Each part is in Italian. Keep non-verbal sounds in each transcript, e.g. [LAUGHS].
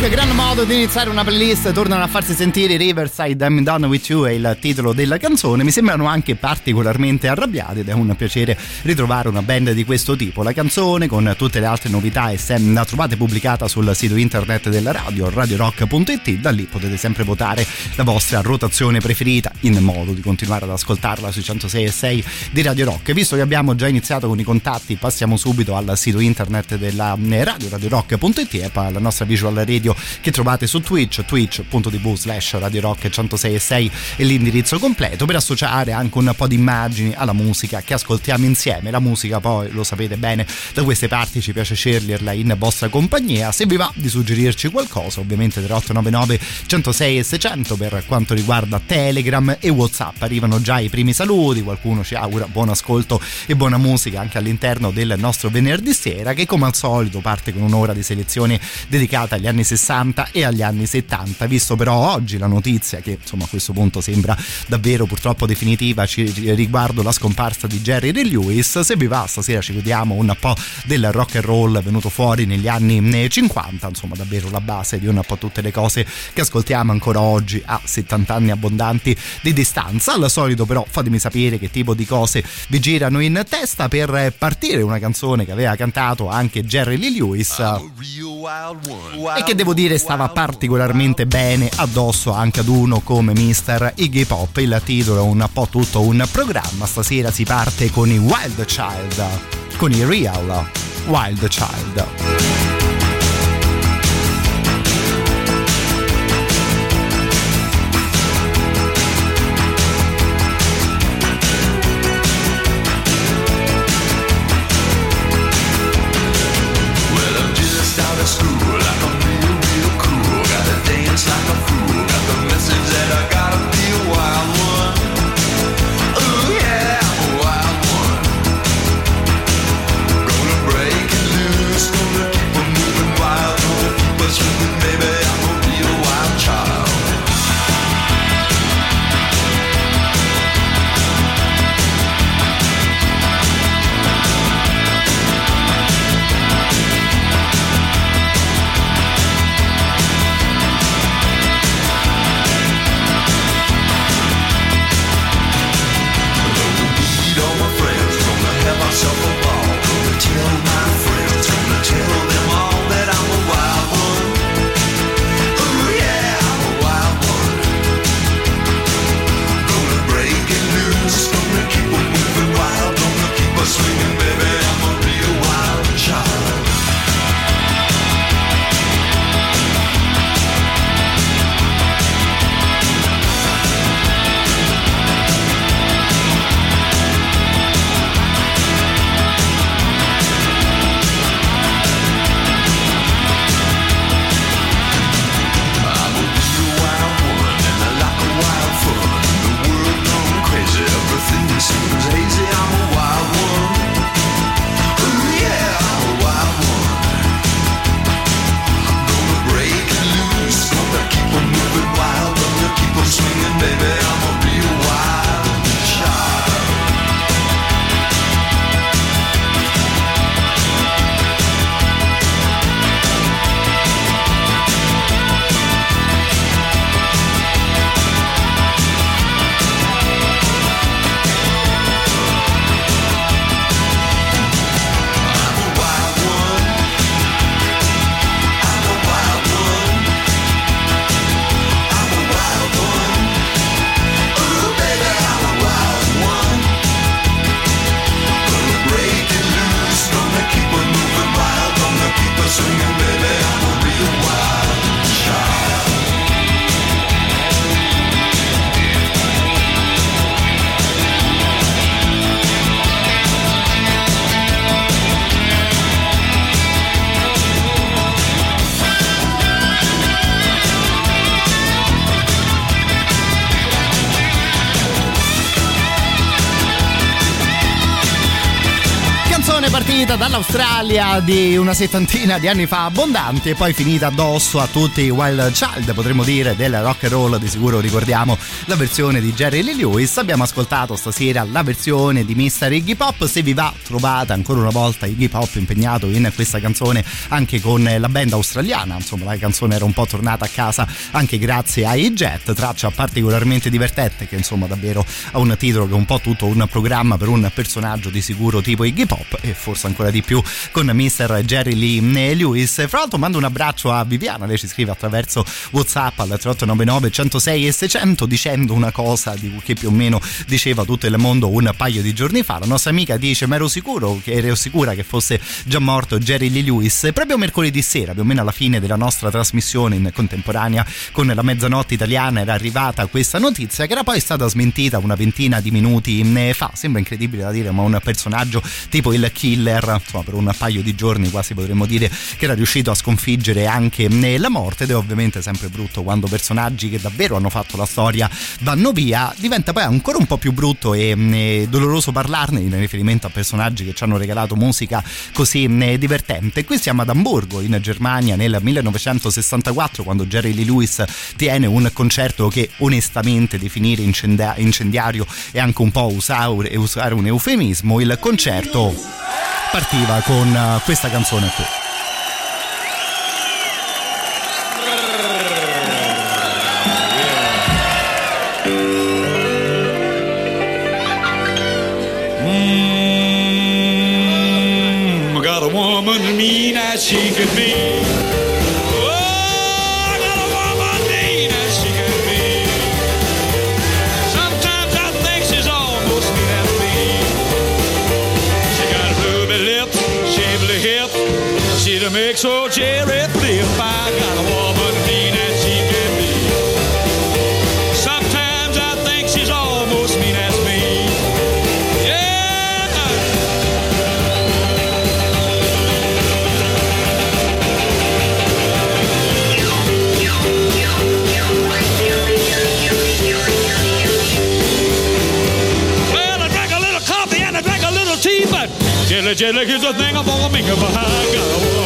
Rock, gran modo di iniziare una playlist. Tornano a farsi sentire Riverside I'm Done With You è il titolo della canzone. Mi sembrano anche particolarmente arrabbiati ed è un piacere ritrovare una band di questo tipo. La canzone con tutte le altre novità la trovate pubblicata sul sito internet della radio, radiorock.it. Da lì potete sempre votare la vostra rotazione preferita in modo di continuare ad ascoltarla sui 106 e 6 di Radio Rock. Visto che abbiamo già iniziato con i contatti, passiamo subito al sito internet della radio, radiorock.it e alla nostra visual radio che trovate su Twitch, twitch.tv slash Radio Rock 106 e l'indirizzo completo per associare anche un po' di immagini alla musica che ascoltiamo insieme. La musica poi lo sapete bene, da queste parti ci piace sceglierla in vostra compagnia. Se vi va di suggerirci qualcosa, ovviamente 3899 106 e 600 per quanto riguarda Telegram e Whatsapp. Arrivano già i primi saluti, qualcuno ci augura buon ascolto e buona musica anche all'interno del nostro venerdì sera che come al solito parte con un'ora di selezione dedicata agli anni 60 e agli anni 70. Visto però oggi la notizia che insomma a questo punto sembra davvero purtroppo definitiva riguardo la scomparsa di Jerry Lee Lewis, se vi va stasera ci vediamo un po' del rock and roll venuto fuori negli anni 50, insomma davvero la base di un po' tutte le cose che ascoltiamo ancora oggi a 70 anni abbondanti di distanza. Al solito però fatemi sapere che tipo di cose vi girano in testa per partire una canzone che aveva cantato anche Jerry Lee Lewis e che devo dire stava particolarmente bene addosso anche ad uno come Mr. Iggy Pop. Il titolo è un po' tutto un programma. Stasera si parte con i Wild Child, con i Real Wild Child. Partita dall'Australia di una settantina di anni fa abbondanti e poi finita addosso a tutti i Wild Child, potremmo dire, del rock and roll. Di sicuro ricordiamo la versione di Jerry Lee Lewis. Abbiamo ascoltato stasera la versione di Mr. Iggy Pop. Se vi va, trovate ancora una volta Iggy Pop impegnato in questa canzone anche con la band australiana. Insomma, la canzone era un po' tornata a casa anche grazie ai Jet, traccia particolarmente divertente che insomma davvero ha un titolo che è un po' tutto un programma per un personaggio di sicuro tipo Iggy Pop e forse ancora di più con Mr. Jerry Lee Lewis. Fra l'altro mando un abbraccio a Viviana, lei ci scrive attraverso Whatsapp al 3899 106 e 600 dicendo una cosa che più o meno diceva tutto il mondo un paio di giorni fa. La nostra amica dice ma ero sicuro che ero sicura che fosse già morto Jerry Lee Lewis proprio mercoledì sera, più o meno alla fine della nostra trasmissione in contemporanea con la mezzanotte italiana era arrivata questa notizia che era poi stata smentita una ventina di minuti fa. Sembra incredibile da dire, ma un personaggio tipo il killer, insomma, per un paio di giorni quasi potremmo dire che era riuscito a sconfiggere anche eh, la morte ed è ovviamente sempre brutto quando personaggi che davvero hanno fatto la storia vanno via, diventa poi ancora un po' più brutto e, mm, doloroso parlarne in riferimento a personaggi che ci hanno regalato musica così mm, divertente. Qui siamo ad Amburgo in Germania nel 1964 quando Jerry Lee Lewis tiene un concerto che onestamente definire incendiario è anche un po' usare, usare un eufemismo, il concerto partiva con uh, questa canzone qui. Mm, got a woman mean as she could be. Makes old Jerry flip. I got a woman mean as she can be. Sometimes I think she's almost mean as me. Yeah. Well, I drank a little coffee and I drank a little tea, but jelly, jelly, here's the thing I'm gonna make I got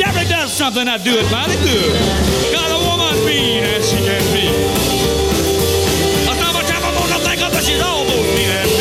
that Jerry does something, I do it mighty good. Got a woman mean as she can be. A summer time I'm gonna think of her, she's almost mean as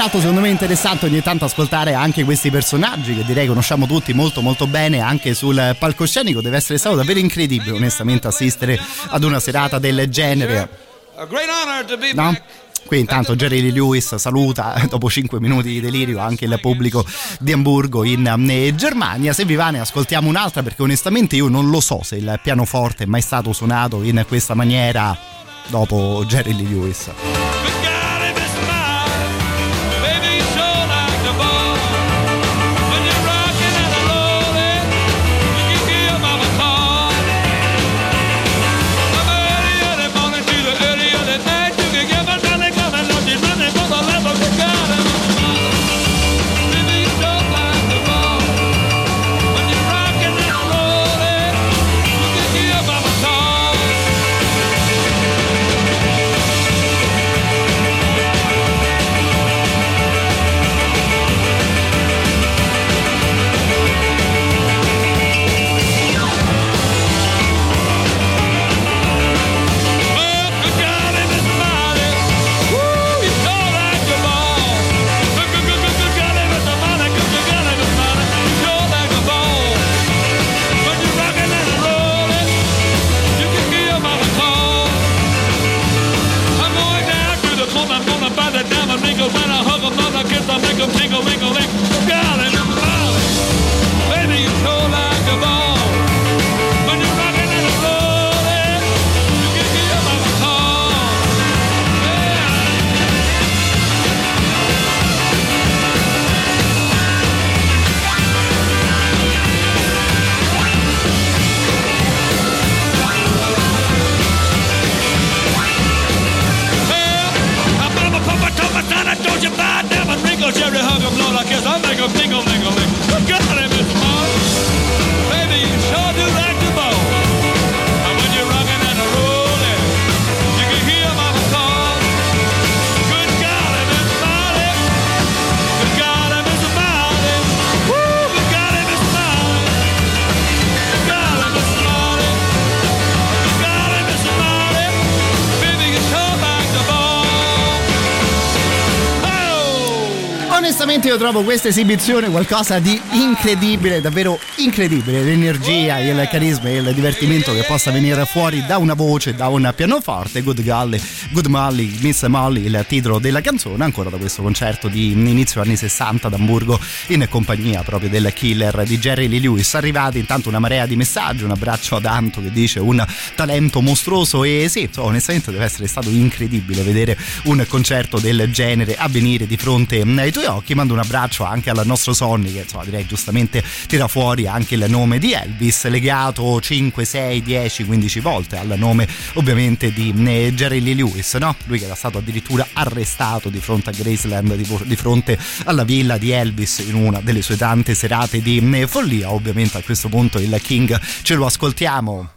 Nell'altro secondo me è interessante ogni tanto ascoltare anche questi personaggi che direi conosciamo tutti molto molto bene anche sul palcoscenico. Deve essere stato davvero incredibile onestamente assistere ad una serata del genere. No? Qui intanto Jerry Lee Lewis saluta dopo 5 minuti di delirio anche il pubblico di Amburgo in eh, Germania. Se vi va ne ascoltiamo un'altra perché onestamente io non lo so se il pianoforte è mai stato suonato in questa maniera dopo Jerry Lee Lewis. Io trovo questa esibizione qualcosa di incredibile, davvero incredibile. L'energia, il carisma e il divertimento che possa venire fuori da una voce, da un pianoforte. Good Golly, Good Molly, Miss Molly, il titolo della canzone, ancora da questo concerto di inizio anni 60 ad Amburgo, in compagnia proprio del killer di Jerry Lee Lewis. Arrivati intanto una marea di messaggi, un abbraccio ad Anto che dice un talento mostruoso e sì, onestamente deve essere stato incredibile vedere un concerto del genere avvenire di fronte ai tuoi occhi. Mando un un abbraccio anche al nostro Sonny che insomma direi giustamente tira fuori anche il nome di Elvis legato 5, 6, 10, 15 volte al nome ovviamente di eh, Jerry Lee Lewis, no? Lui che era stato addirittura arrestato di fronte a Graceland, di, fronte alla villa di Elvis in una delle sue tante serate di eh, follia. Ovviamente a questo punto il King ce lo ascoltiamo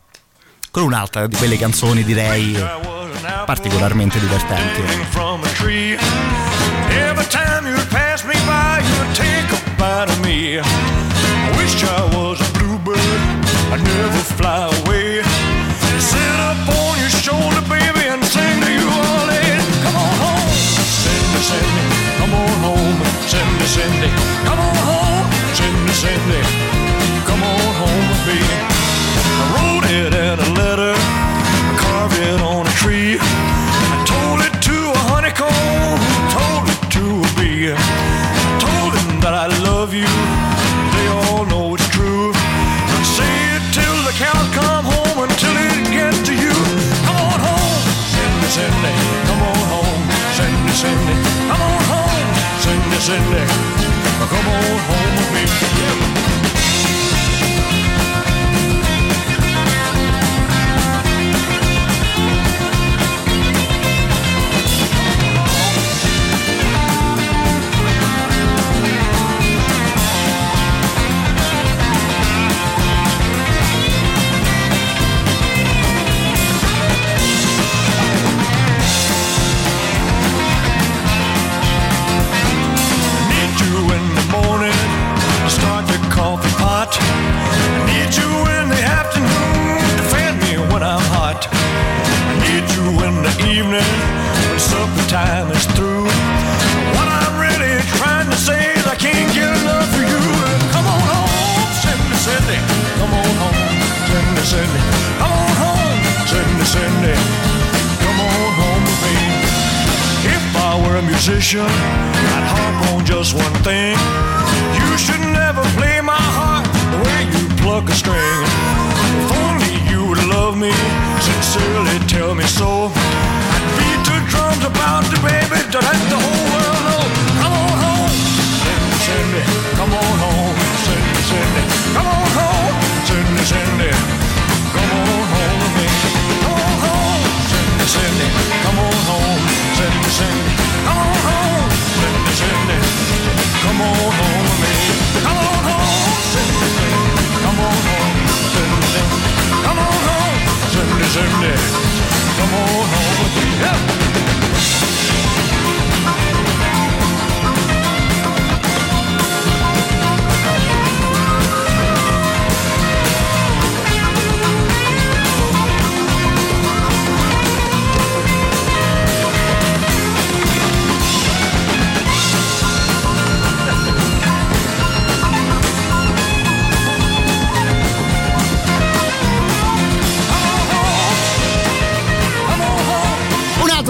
con un'altra di quelle canzoni direi particolarmente divertenti. Me. I wish I was a bluebird, I'd never fly away. Sit up on your shoulder, baby, and sing to you all day. Come on home, Cindy, Cindy, come on home, Cindy, Cindy, come on home, Cindy, Cindy, Cindy, come on home, Cindy, Cindy, come on home with me. Yeah. time is through. What I'm really trying to say is I can't get enough of you. Come on home, Cindy, Cindy. Come on home, Cindy, Cindy. Come on home, Cindy, Cindy. Come on home with me. If I were a musician, I'd harp on just one thing. You should never play my heart the way you pluck a string. If only you would love me, sincerely tell me so. About the baby let the whole world know. Come on home, Cindy, Cindy, come on home, Cindy, Cindy, come on home, Cindy, Cindy, come on home me. Come on home, Cindy, Cindy, come on home, Cindy, Cindy, come on home, Cindy, Cindy, come on home me. Come on home, Cindy, Cindy, come on home, Cindy, Cindy, come on home, Cindy, Cindy, come on home with me. Yeah.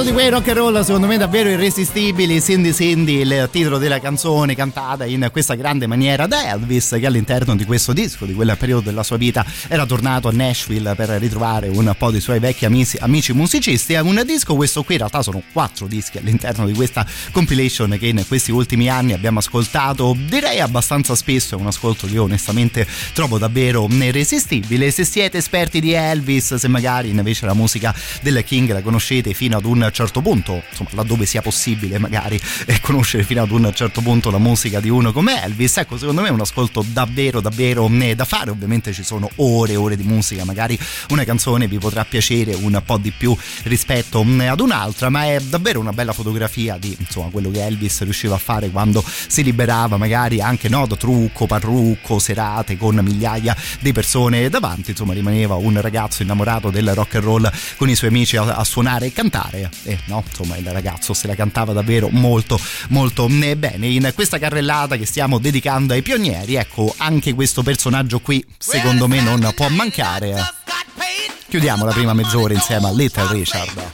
Di quei rock and roll secondo me davvero irresistibili, Cindy Cindy, il titolo della canzone cantata in questa grande maniera da Elvis che all'interno di questo disco, di quel periodo della sua vita, era tornato a Nashville per ritrovare un po' dei suoi vecchi amici, amici musicisti. Un disco, questo qui in realtà sono quattro dischi all'interno di questa compilation che in questi ultimi anni abbiamo ascoltato, direi abbastanza spesso, è un ascolto che io onestamente trovo davvero irresistibile. Se siete esperti di Elvis, se magari invece la musica del King la conoscete fino ad un certo punto, insomma, laddove sia possibile magari eh, conoscere fino ad un certo punto la musica di uno come Elvis, ecco, secondo me è un ascolto davvero davvero eh, da fare. Ovviamente ci sono ore e ore di musica, magari una canzone vi potrà piacere un po' di più rispetto eh, ad un'altra, ma è davvero una bella fotografia di insomma quello che Elvis riusciva a fare quando si liberava magari anche no, da trucco, parrucco, serate con migliaia di persone davanti, insomma rimaneva un ragazzo innamorato del rock and roll con i suoi amici a, a suonare e cantare e no, insomma il ragazzo se la cantava davvero molto molto eh, bene. In questa carrellata che stiamo dedicando ai pionieri, ecco anche questo personaggio qui secondo me non può mancare. eh. Chiudiamo la prima mezz'ora insieme a Little Richard.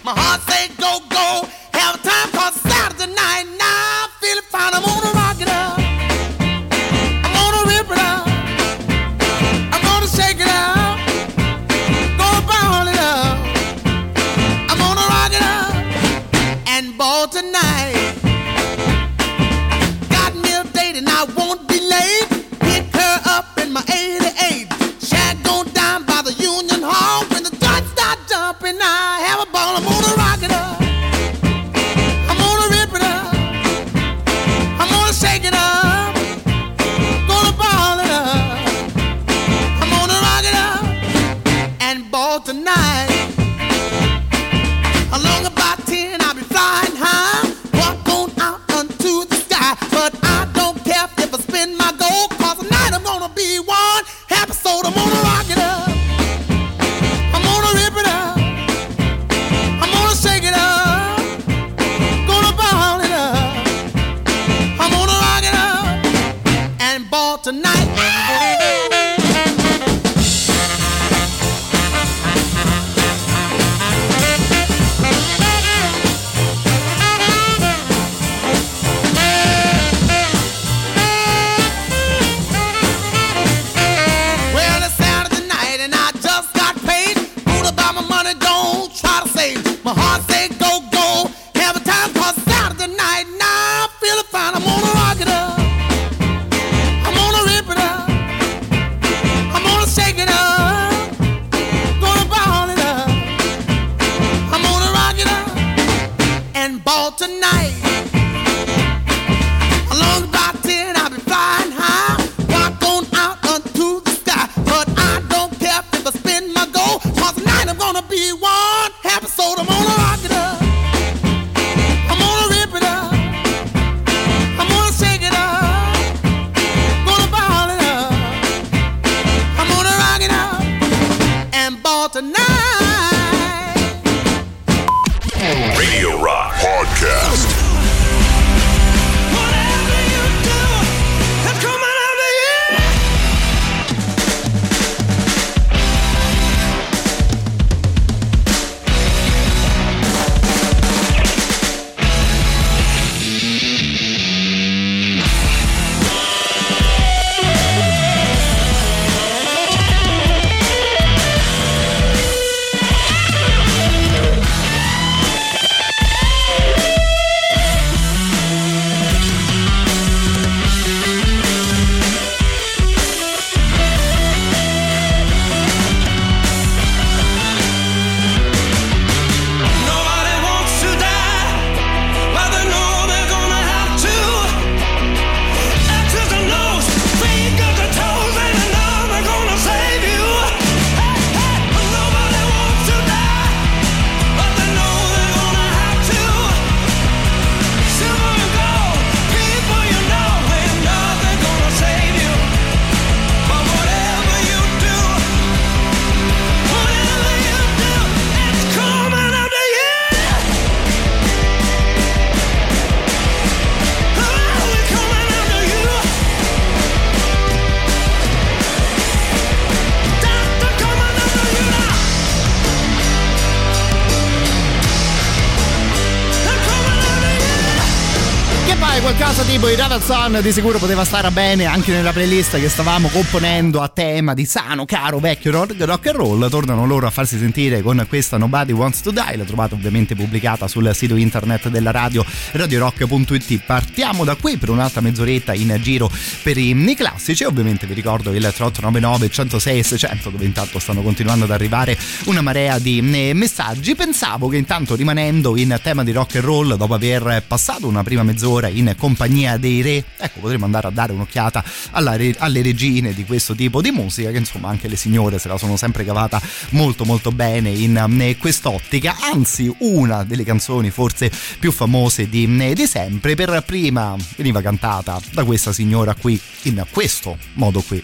Ravelson di sicuro poteva stare bene anche nella playlist che stavamo componendo a tema di sano, caro, vecchio rock and roll. Tornano loro a farsi sentire con questa Nobody Wants to Die, la trovate ovviamente pubblicata sul sito internet della radio radiorock.it. Partiamo da qui per un'altra mezz'oretta in giro per i classici. Ovviamente vi ricordo il 3899 106 600 dove intanto stanno continuando ad arrivare una marea di eh, messaggi. Pensavo che intanto rimanendo in tema di rock and roll, dopo aver passato una prima mezz'ora in compagnia dei re. Ecco, potremmo andare a dare un'occhiata alla, alle regine di questo tipo di musica, che insomma anche le signore se la sono sempre cavata molto molto bene in eh, quest'ottica. Anzi, una delle canzoni forse più famose di, eh, di sempre, per prima veniva cantata da questa signora qui, in questo modo qui.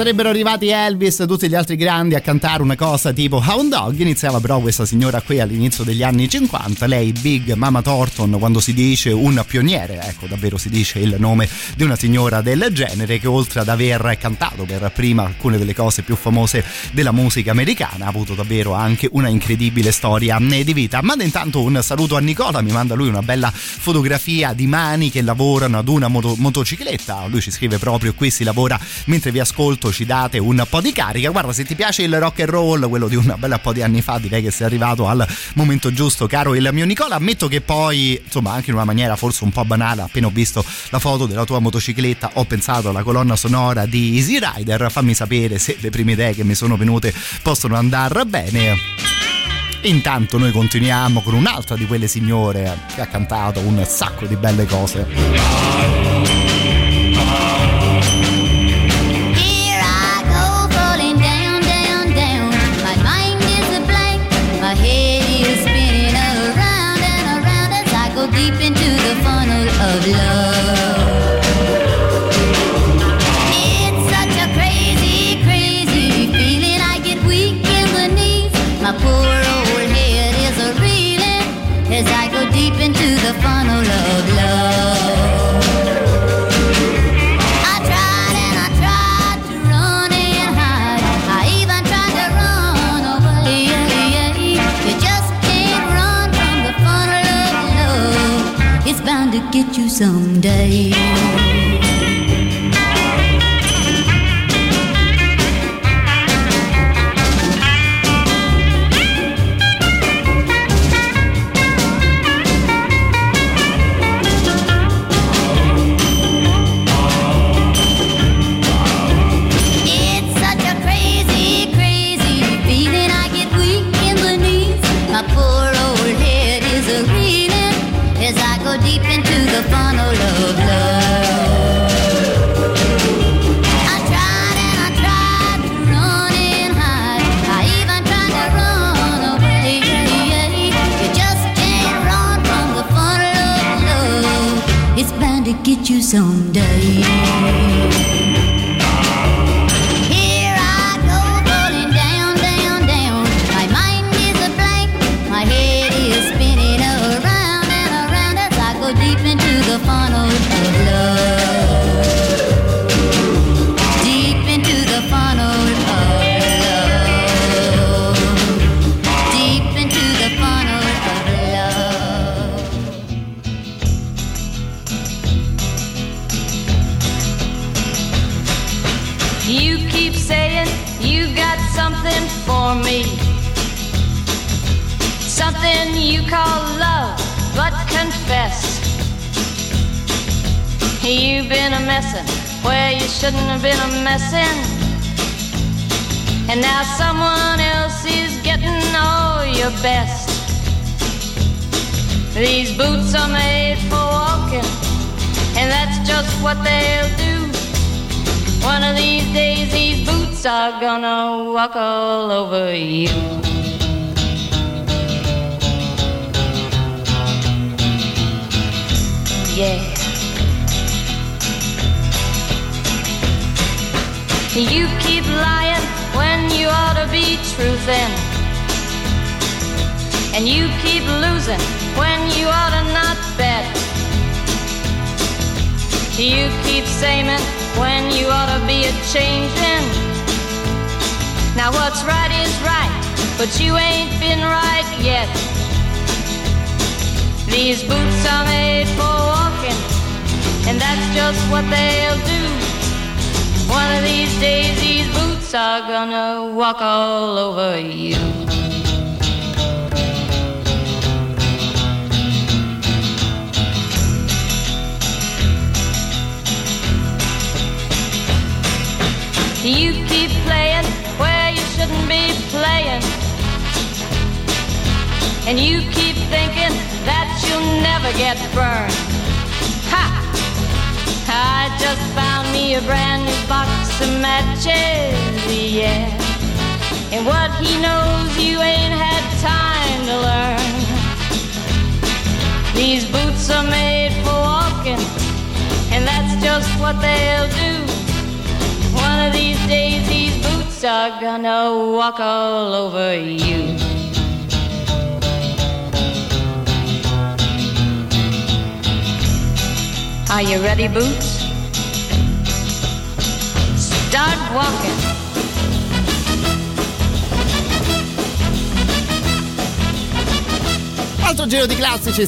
Sarebbero arrivati Elvis e tutti gli altri grandi a cantare una cosa tipo Hound Dog. Iniziava però questa signora qui all'inizio degli anni 50, lei Big Mama Thornton, quando si dice un pioniere, ecco davvero si dice il nome di una signora del genere che oltre ad aver cantato per prima alcune delle cose più famose della musica americana ha avuto davvero anche una incredibile storia di vita. Manda intanto un saluto a Nicola, mi manda lui una bella fotografia di mani che lavorano ad una moto- motocicletta. Lui ci scrive proprio qui si lavora mentre vi ascolto ci date un po' di carica. Guarda, se ti piace il rock and roll, quello di un bel po' di anni fa, direi che sei arrivato al momento giusto, caro il mio Nicola. Ammetto che poi, insomma, anche in una maniera forse un po' banale, appena ho visto la foto della tua motocicletta, ho pensato alla colonna sonora di Easy Rider. Fammi sapere se le prime idee che mi sono venute possono andare bene. Intanto noi continuiamo con un'altra di quelle signore che ha cantato un sacco di belle cose. Deep into the funnel of love. someday.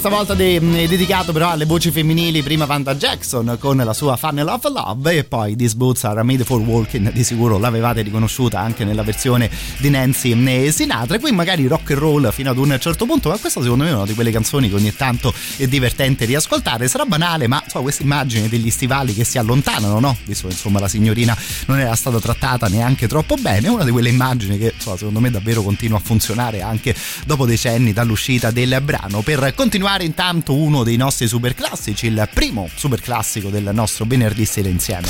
questa volta de- eh, dedicato però alle voci femminili, prima Vanda Jackson con la sua Funnel of Love e poi These Boots Are Made for Walking, di sicuro l'avevate riconosciuta anche nella versione di Nancy Sinatra, e qui magari rock and roll fino ad un certo punto, ma questa secondo me è una di quelle canzoni che ogni tanto è divertente riascoltare, sarà banale, ma so, questa immagine degli stivali che si allontanano, no? Visto che insomma la signorina non era stata trattata neanche troppo bene, è una di quelle immagini che so, secondo me davvero continua a funzionare anche dopo decenni dall'uscita del brano. Per continuare ripescare intanto uno dei nostri super classici, il primo super classico del nostro venerdì sera insieme.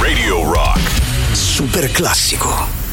Radio Rock. Super classico.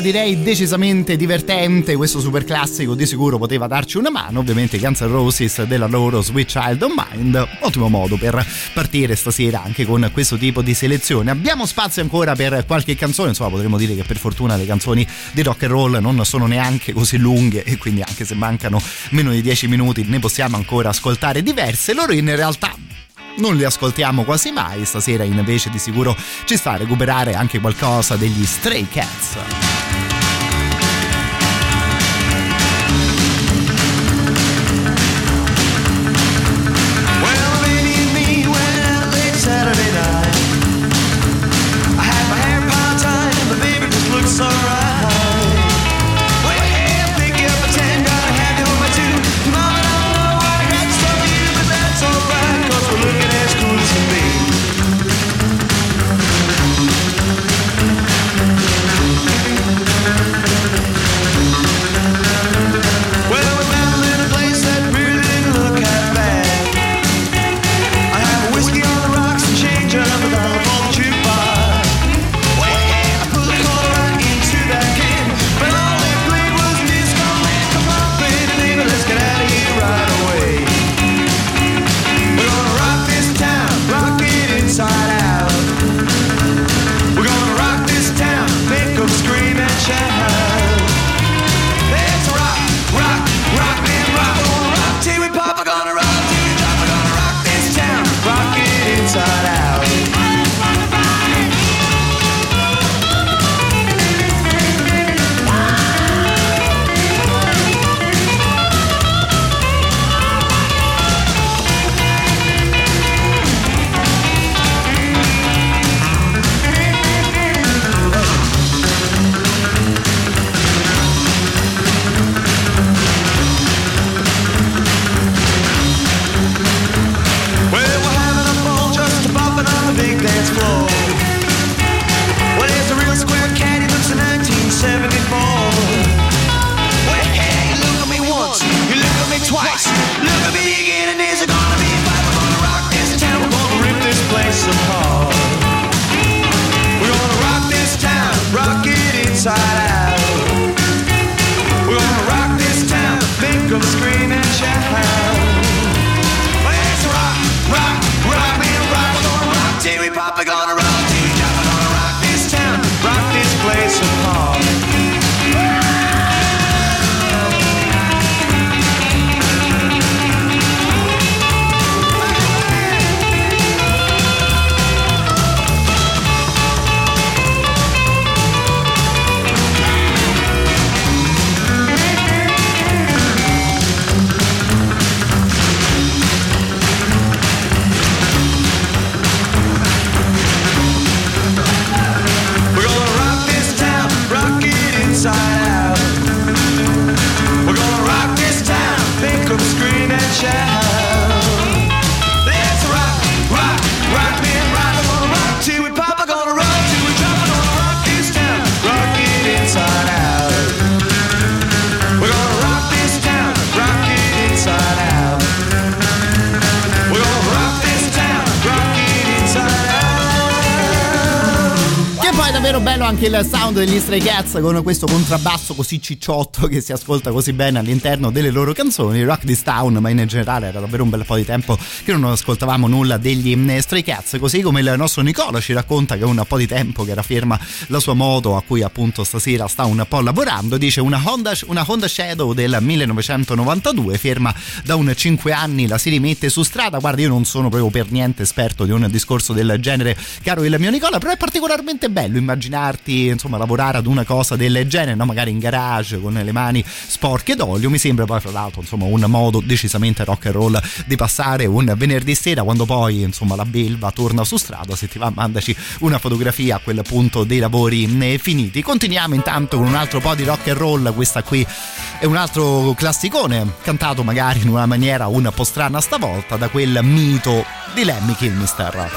musica direi decisamente divertente, questo super classico di sicuro poteva darci una mano, ovviamente Guns N' Roses della loro Sweet Child of Mind, ottimo modo per partire stasera anche con questo tipo di selezione. Abbiamo spazio ancora per qualche canzone, insomma potremmo dire che per fortuna le canzoni di rock and roll non sono neanche così lunghe e quindi anche se mancano meno di 10 minuti ne possiamo ancora ascoltare diverse, loro in realtà non li ascoltiamo quasi mai, stasera invece di sicuro ci sta a recuperare anche qualcosa degli Stray Cats. Sound degli Stray Cats con questo contrabbasso così cicciotto che si ascolta così bene all'interno delle loro canzoni. Rock This Town, ma in generale era davvero un bel po' di tempo che non ascoltavamo nulla degli mm, Stray Cats. Così come il nostro Nicola ci racconta che è un po' di tempo che era ferma la sua moto a cui appunto stasera sta un po' lavorando. Dice una Honda, una Honda Shadow del 1992, ferma da un 5 anni, la si rimette su strada. Guarda, io non sono proprio per niente esperto di un discorso del genere, caro il mio Nicola, però è particolarmente bello immaginarti insomma lavorare ad una cosa del genere, no? magari in garage con le mani sporche d'olio. Mi sembra poi, fra l'altro, insomma, un modo decisamente rock and roll di passare un venerdì sera quando poi insomma la belva torna su strada. Se ti va, mandaci una fotografia a quel punto dei lavori eh, finiti. Continuiamo intanto con un altro po' di rock and roll. Questa qui è un altro classicone, cantato magari in una maniera un po' strana stavolta da quel mito di Lemmy Kilmister.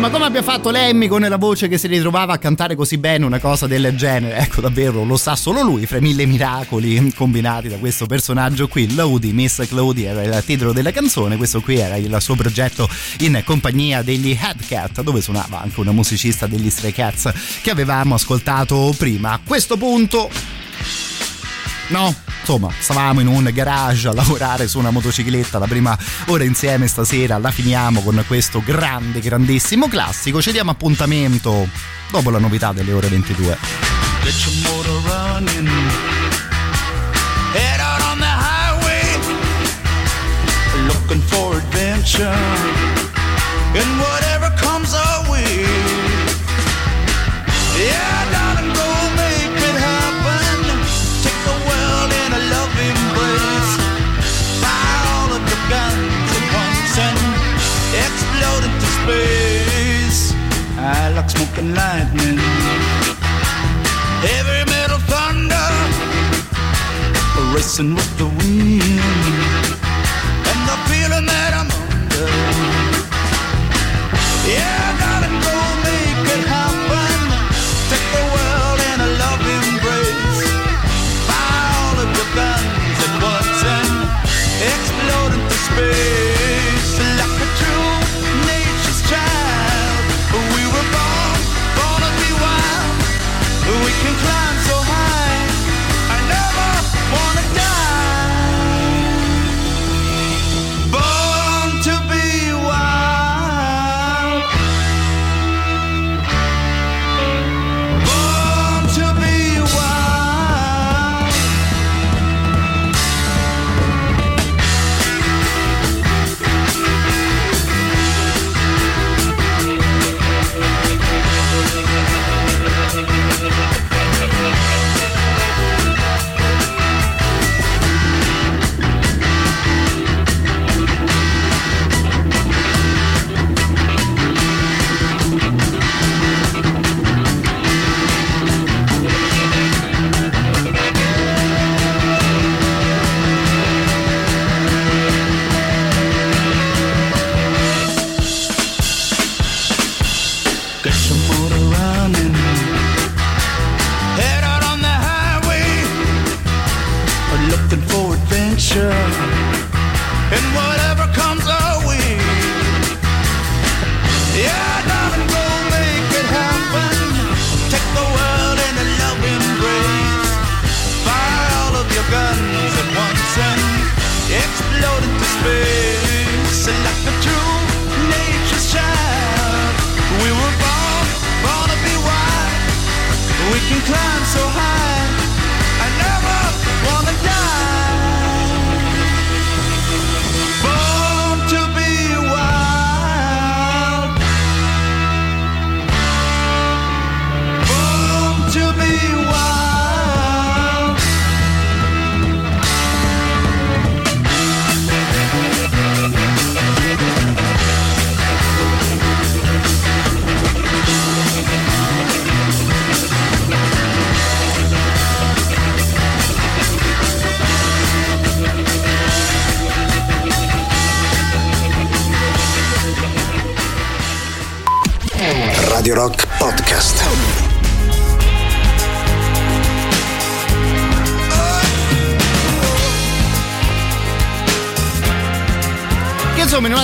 Insomma, come abbia fatto Lemmy con la voce che si ritrovava a cantare così bene una cosa del genere? Ecco, davvero lo sa solo lui, fra i mille miracoli combinati da questo personaggio qui. Lodi, Miss Clody era il titolo della canzone, questo qui era il suo progetto in compagnia degli Headcat, dove suonava anche una musicista degli Stray Cats che avevamo ascoltato prima. A questo punto No, insomma, stavamo in un garage a lavorare su una motocicletta la prima ora insieme stasera, la finiamo con questo grande, grandissimo classico. Ci diamo appuntamento dopo la novità delle ore 22. Get smoking lightning. Heavy metal thunder Racing with the wind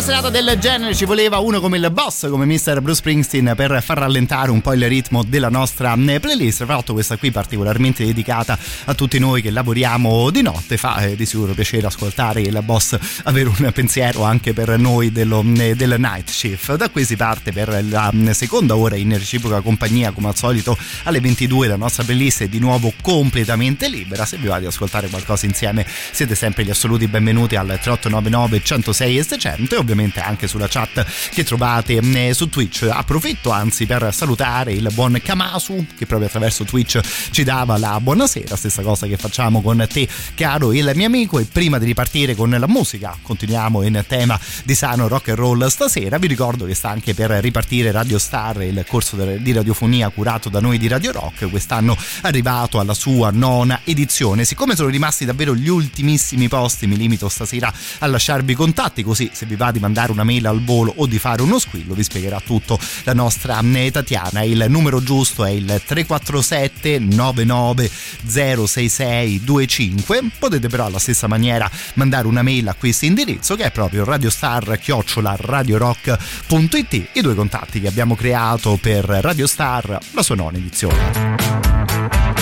serata del genere ci voleva uno come il boss, come Mr. Bruce Springsteen per far rallentare un po' il ritmo della nostra eh, playlist. Tra l'altro questa qui particolarmente dedicata a tutti noi che lavoriamo di notte, fa eh, di sicuro piacere ascoltare il boss avere un pensiero anche per noi dello, eh, del night shift. Da qui si parte per la mm, seconda ora in reciproca compagnia come al solito alle 22 la nostra playlist è di nuovo completamente libera. Se vi va di ascoltare qualcosa insieme siete sempre gli assoluti benvenuti al 3899 106 e 600 e ovviamente anche sulla chat che trovate eh, su Twitch. Approfitto anzi per salutare il buon Kamasu che proprio attraverso Twitch ci dava la buonasera, stessa cosa che facciamo con te caro il mio amico e prima di ripartire con la musica continuiamo in tema di sano rock and roll stasera. Vi ricordo che sta anche per ripartire Radio Star, il corso di radiofonia curato da noi di Radio Rock, quest'anno arrivato alla sua nona edizione. Siccome sono rimasti davvero gli ultimissimi posti, mi limito stasera a lasciarvi i contatti così se vi va di mandare una mail al volo o di fare uno squillo vi spiegherà tutto la nostra Tatiana. Il numero giusto è il 347 99 066 25. Potete però alla stessa maniera mandare una mail a questo indirizzo che è proprio radiostar chiocciola radiorock.it i due contatti che abbiamo creato per Radio Star, la sua nona edizione.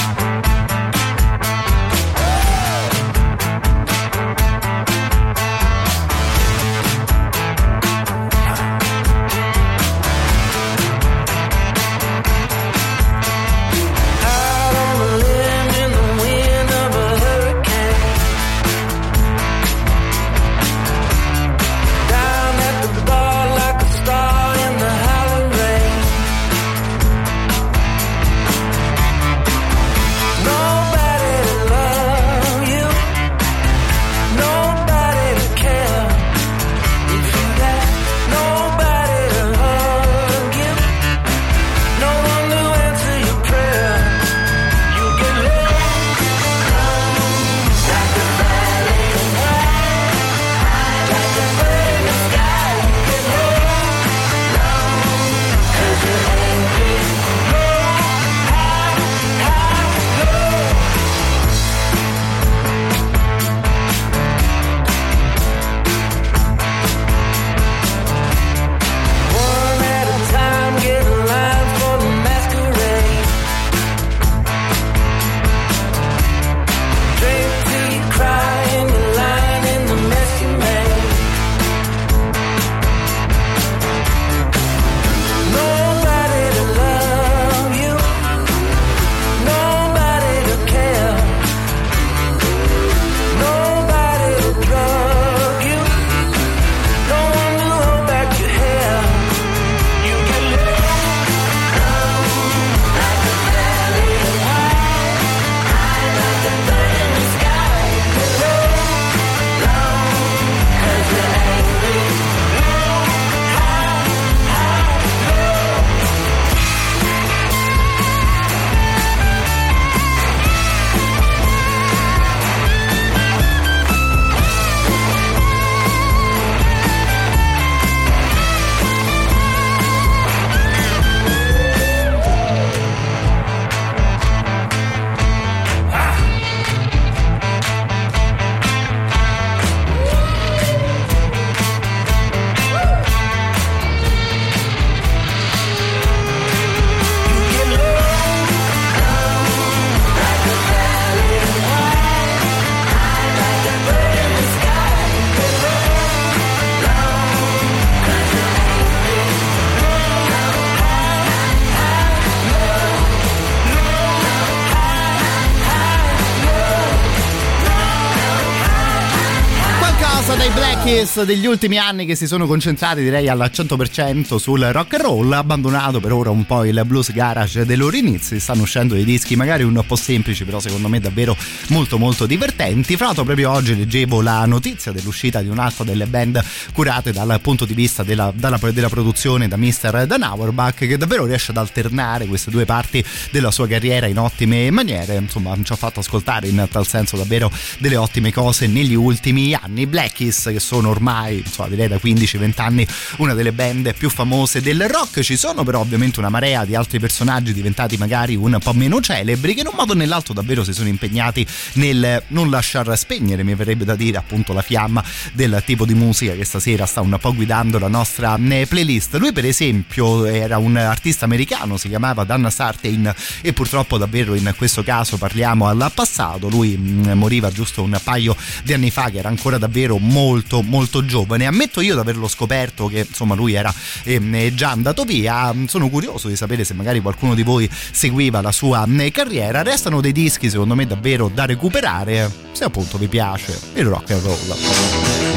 Keys degli ultimi anni che si sono concentrati direi al 100% sul rock and roll, abbandonato per ora un po' il blues garage dei loro inizi, stanno uscendo dei dischi magari un po' semplici però secondo me davvero molto molto divertenti. Fra l'altro proprio oggi leggevo la notizia dell'uscita di un'altra delle band curate dal punto di vista della, dalla, della produzione da Mr. Dan Auerbach che davvero riesce ad alternare queste due parti della sua carriera in ottime maniere, insomma ci ha fatto ascoltare in tal senso davvero delle ottime cose negli ultimi anni. Black Keys che sono ormai, insomma, direi da 15-20 anni una delle band più famose del rock. Ci sono però ovviamente una marea di altri personaggi diventati magari un po' meno celebri che in un modo o nell'altro davvero si sono impegnati nel non lasciar spegnere, mi verrebbe da dire, appunto la fiamma del tipo di musica che stasera sta un po' guidando la nostra eh, playlist. Lui per esempio era un artista americano, si chiamava Dan Sartain e purtroppo davvero in questo caso parliamo al passato. Lui mh, moriva giusto un paio di anni fa che era ancora davvero molto molto giovane ammetto io di averlo scoperto che insomma lui era eh, già andato via sono curioso di sapere se magari qualcuno di voi seguiva la sua eh, carriera restano dei dischi secondo me davvero da recuperare se appunto vi piace il rock and roll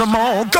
some more. Go,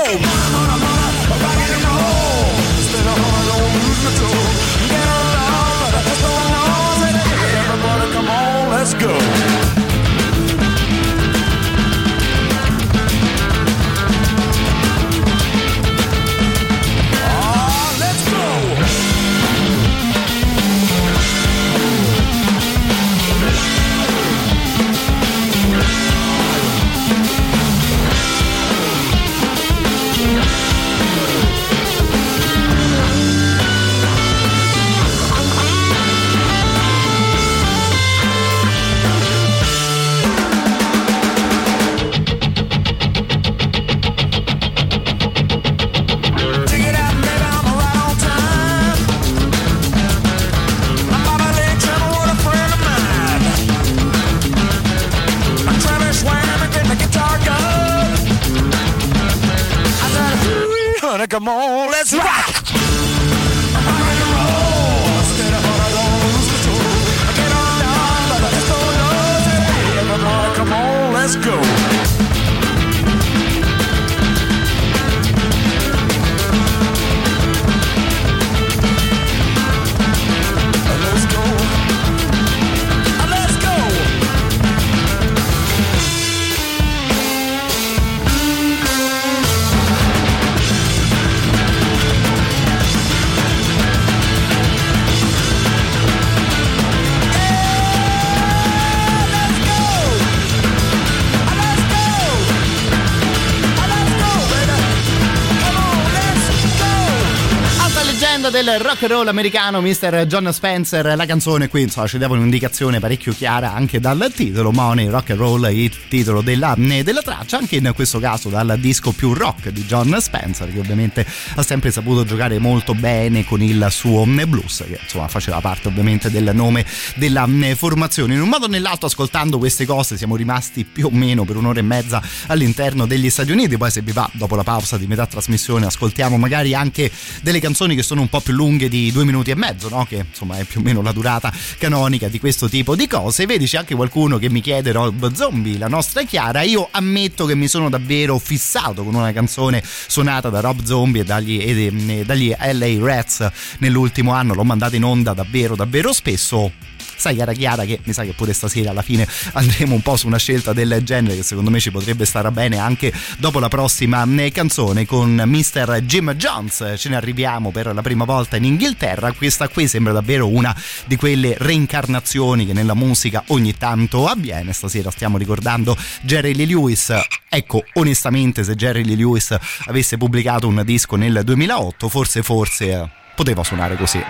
del rock and roll americano, Mr. John Spencer. La canzone qui, insomma, ci dava un'indicazione parecchio chiara anche dal titolo. Money Rock and Roll, il titolo della, della traccia, anche in questo caso dal disco più rock di John Spencer, che ovviamente ha sempre saputo giocare molto bene con il suo blues, che insomma faceva parte ovviamente del nome della formazione. In un modo o nell'altro, ascoltando queste cose, siamo rimasti più o meno per un'ora e mezza all'interno degli Stati Uniti. Poi, se vi va, dopo la pausa di metà trasmissione, ascoltiamo magari anche delle canzoni che sono un po' più lunghe di due minuti e mezzo, no? che insomma è più o meno la durata canonica di questo tipo di cose. Vedi, c'è anche qualcuno che mi chiede Rob Zombie, la nostra Chiara. Io ammetto che mi sono davvero fissato con una canzone suonata da Rob Zombie e dagli, e dagli LA Rats nell'ultimo anno. L'ho mandata in onda davvero, davvero spesso sai cara Chiara che mi sa che pure stasera alla fine andremo un po' su una scelta del genere che secondo me ci potrebbe stare bene anche dopo la prossima canzone con Mr. Jim Jones. Ce ne arriviamo per la prima volta in Inghilterra. Questa qui sembra davvero una di quelle reincarnazioni che nella musica ogni tanto avviene. Stasera stiamo ricordando Jerry Lee Lewis. Ecco onestamente se Jerry Lee Lewis avesse pubblicato un disco nel 2008 forse forse poteva suonare così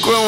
grow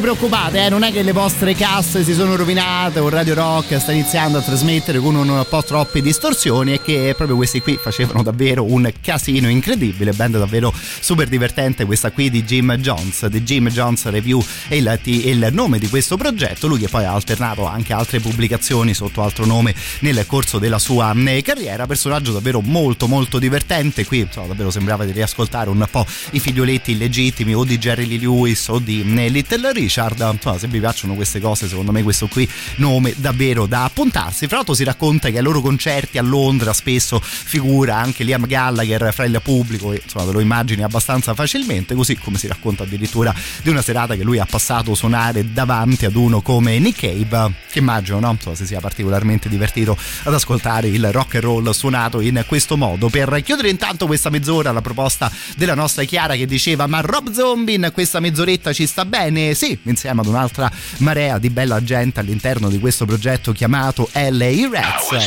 vi preoccupate, eh, non è che le vostre casse si sono rovinate o Radio Rock sta iniziando a trasmettere con un po' troppe distorsioni e che proprio questi qui facevano davvero un casino incredibile, band davvero super divertente questa qui di Jim Jones, di Jim Jones Review è il, il nome di questo progetto, lui che poi ha alternato anche altre pubblicazioni sotto altro nome nel corso della sua eh, carriera, personaggio davvero molto molto divertente, qui insomma, davvero sembrava di riascoltare un po' i figlioletti illegittimi o di Jerry Lee Lewis o di eh, Little Richard, insomma se vi piacciono queste cose secondo me questo qui nome davvero da appuntarsi, fra l'altro si racconta che ai loro concerti a Londra spesso figura anche Liam Gallagher fra il pubblico e insomma te lo immagini abbastanza facilmente, così come si racconta addirittura di una serata che lui ha passato suonare davanti ad uno come Nick Cave, che immagino no? insomma, si sia particolarmente divertito ad ascoltare il rock and roll suonato in questo modo. Per chiudere intanto questa mezz'ora la proposta della nostra Chiara che diceva ma Rob Zombie in questa mezz'oretta ci sta bene? Sì, insieme ad un'altra marea di bella gente all'interno di questo progetto chiamato LA Rats.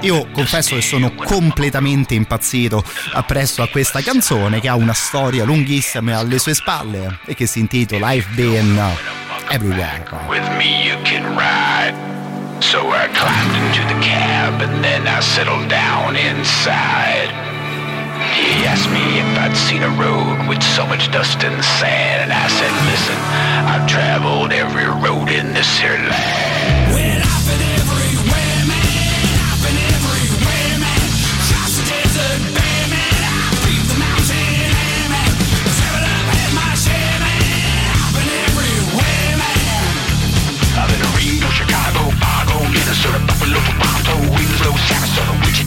Io confesso che sono completamente impazzito appresso a questa canzone che ha una storia lunghissima alle sue spalle e che si intitola I've Been Everywhere. With me you can ride. So I climbed into the cab and then I settled down inside. He asked me if I'd seen a road with so much dust and sand, and I said, listen, I've traveled every road in this here land. I've been everywhere, man. I've been everywhere, man. A desert bear, man. I breathe the mountain air, man. Up, had my share, man. I've been everywhere, man. I've been to Reno, Chicago, Fargo, Minnesota, Buffalo,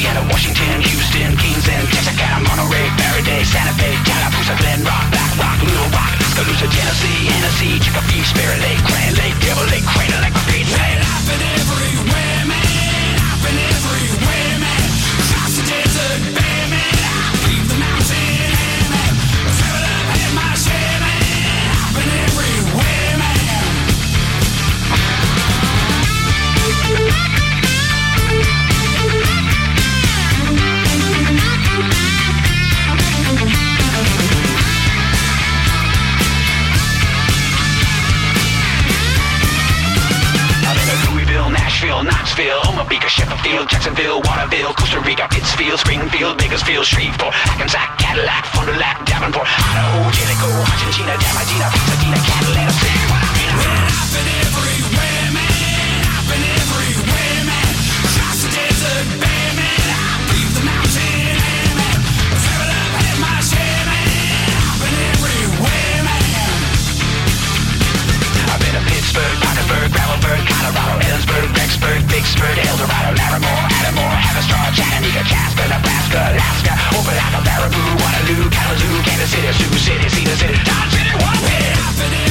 Louisiana, Washington, Houston, Kingston, Texarkana, Monterey, Faraday, Santa Fe, Tallapoosa, Glen Rock, Black Rock, Little Rock, Tuscaloosa, Tennessee, Hennessy, Chicopee, Spirit Lake, Grand Lake, Devil Lake, Crater Lake, Great Lake. Sheffield, Jacksonville, Waterville, Costa Rica, Pittsfield, Springfield, Bakersfield, Shreveport, Hackensack, Cadillac, Fond du Lac, Davenport, Idaho, Jellicoe, Argentina, Diamantina, Pasadena, Catalina, City, what Gravelburg, Colorado, Ellensburg, Rexburg, Vicksburg, Eldorado, Larimore, Adamore, Haverstraw, Chattanooga, Casper, Nebraska, Alaska, Opelika, Baraboo, Waterloo, Kalamazoo, Kansas City, Sioux City, Cedar City, Dodge City, what?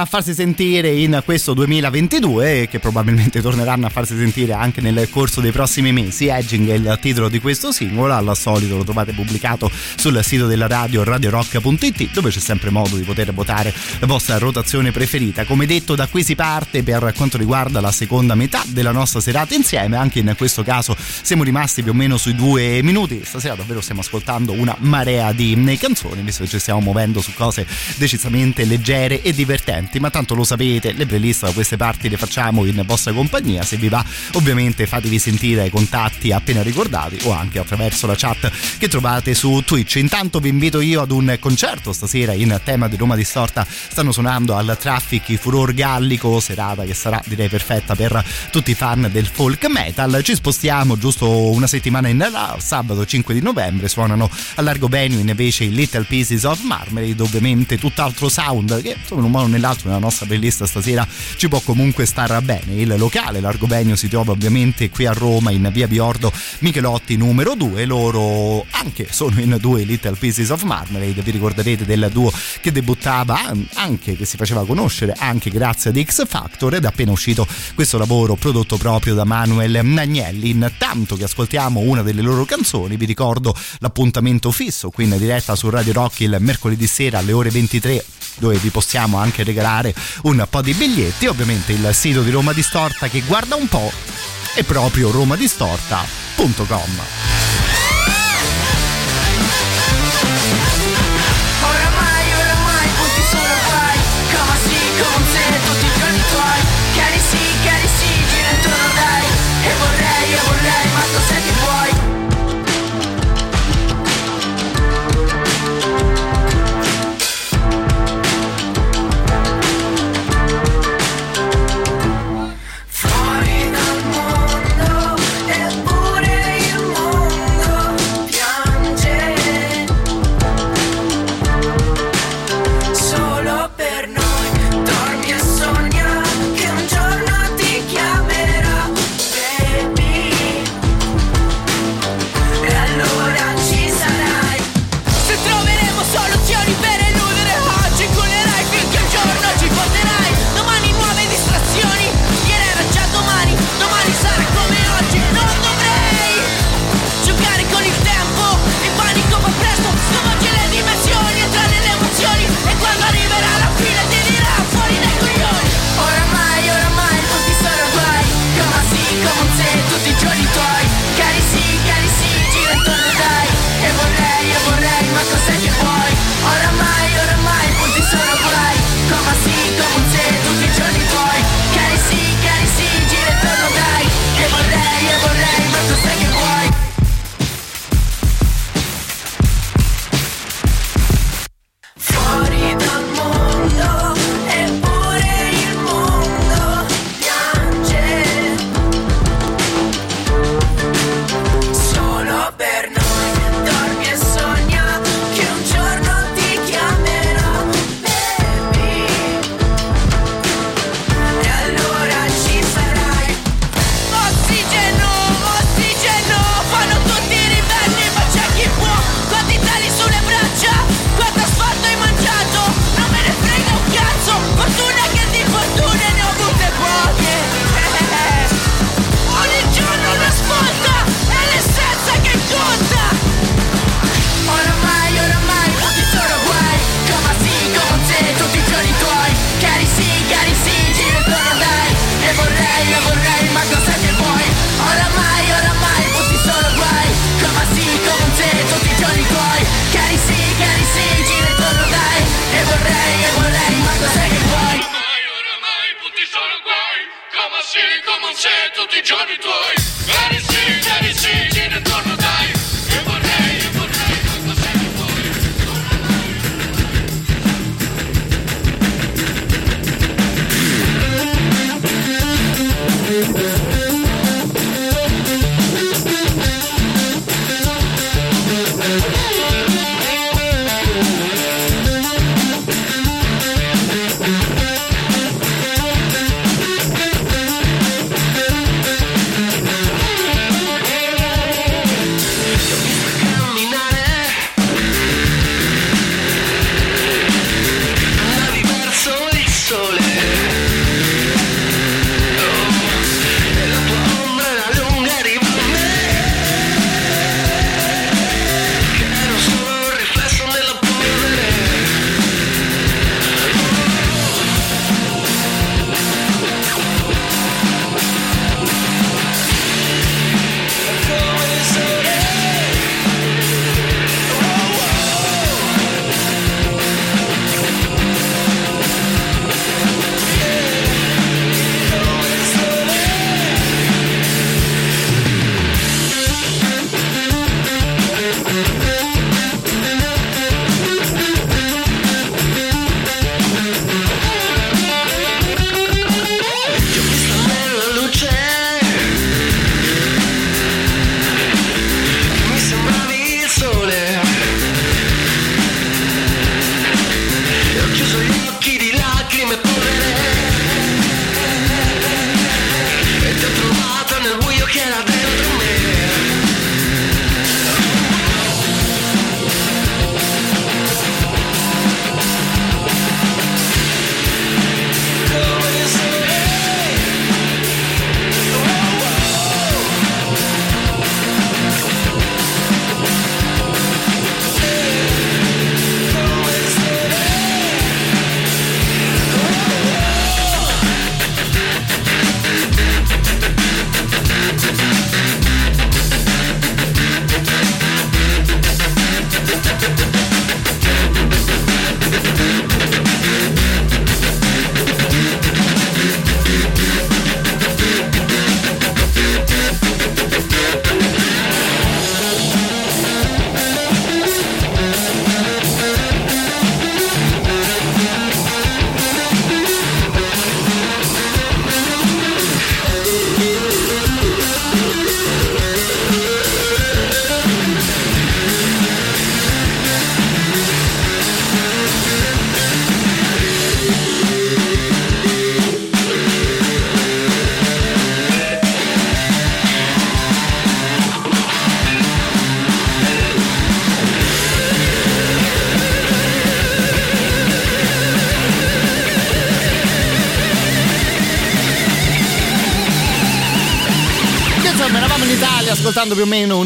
A farsi sentire in questo 2022 e che probabilmente torneranno a farsi sentire anche nel corso dei prossimi mesi. Edging è il titolo di questo singolo, al solito lo trovate pubblicato sul sito della radio radiorock.it dove c'è sempre modo di poter votare la vostra rotazione preferita. Come detto da qui si parte per quanto riguarda la seconda metà della nostra serata insieme, anche in questo caso siamo rimasti più o meno sui due minuti. Stasera davvero stiamo ascoltando una marea di canzoni, visto che ci stiamo muovendo su cose decisamente leggere e divertenti, ma tanto lo sapete, le playlist da queste parti le facciamo in vostra compagnia, se vi va ovviamente fatevi sentire ai contatti appena ricordati o anche attraverso la chat che trovate su Twitch. Intanto vi invito io ad un concerto stasera in tema di Roma Distorta, stanno suonando al Traffic Furor Gallico, serata che sarà direi perfetta per tutti i fan del folk metal. Ci spostiamo giusto una settimana in là, sabato 5 di novembre suonano a largo venue invece i Little Pieces of Marmalade, ovviamente tutt'altro sound che insomma in un modo o nell'altro nella nostra playlist stasera ci può comunque star bene. Il locale Largo Venue si trova ovviamente qui a Roma in via Biordo Michelotti numero 2. Loro anche sono in due Little Pieces of Marmalade. Vi ricorderete del duo che debuttava anche, che si faceva conoscere anche grazie ad X Factor ed è appena uscito questo lavoro prodotto proprio da Manuel Nagnelli. Intanto che ascoltiamo una delle loro canzoni, vi ricordo l'appuntamento fisso qui in diretta su Radio Rock il mercoledì sera alle ore 23 dove vi possiamo anche regalare un po' di biglietti. Ovviamente il sito di Roma Distorta che guarda un po' è proprio romadistorta.com.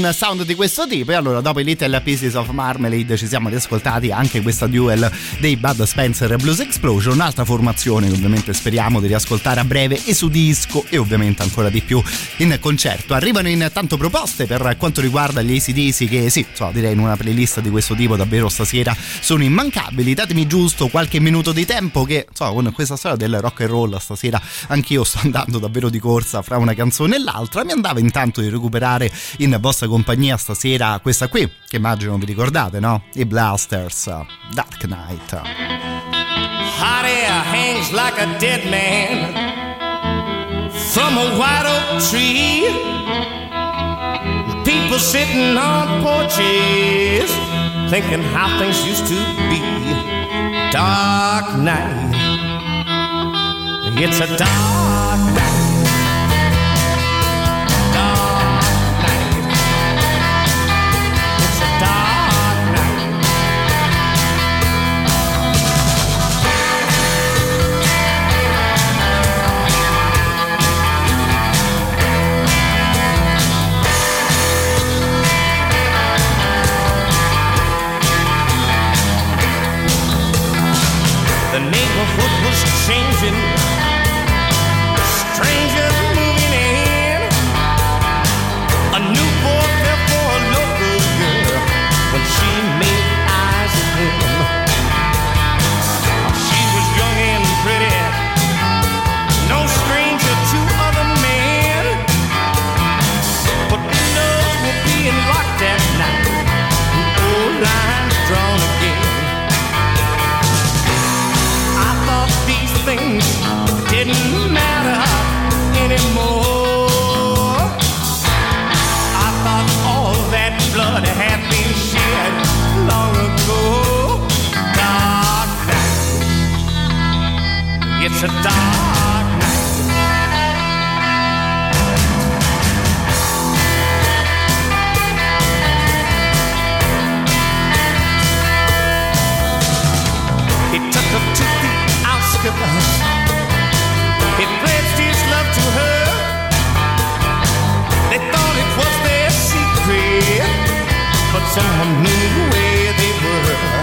un sound di questo tipo e allora dopo i Little Pieces of Marmalade ci siamo riascoltati anche questa duel dei Bud Spencer Blues Explosion, un'altra formazione che ovviamente speriamo di riascoltare a breve e su disco e ovviamente ancora di più in concerto. Arrivano intanto proposte per quanto riguarda gli ACDC che sì, so, direi in una playlist di questo tipo davvero stasera sono immancabili. Datemi giusto qualche minuto di tempo che so, con questa storia del rock and roll stasera anch'io sto andando davvero di corsa fra una canzone e l'altra. Mi andava intanto di recuperare in vostra compagnia stasera questa qui, che immagino vi ricordate, no? I Blasters, Dark Knight. Hot air hangs like a dead man from a white oak tree. People sitting on porches thinking how things used to be. Dark night. It's a dark night. Neighborhood was changing. A dark night. He took her to the outskirts. He pledged his love to her. They thought it was their secret, but someone knew where they were.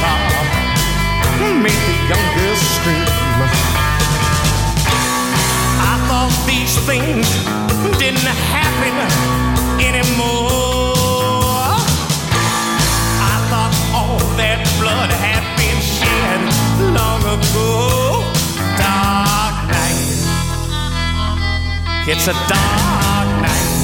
Passing made the young girl scream. I thought these things didn't happen anymore. I thought all that blood had been shed long ago. Dark night. It's a dark night.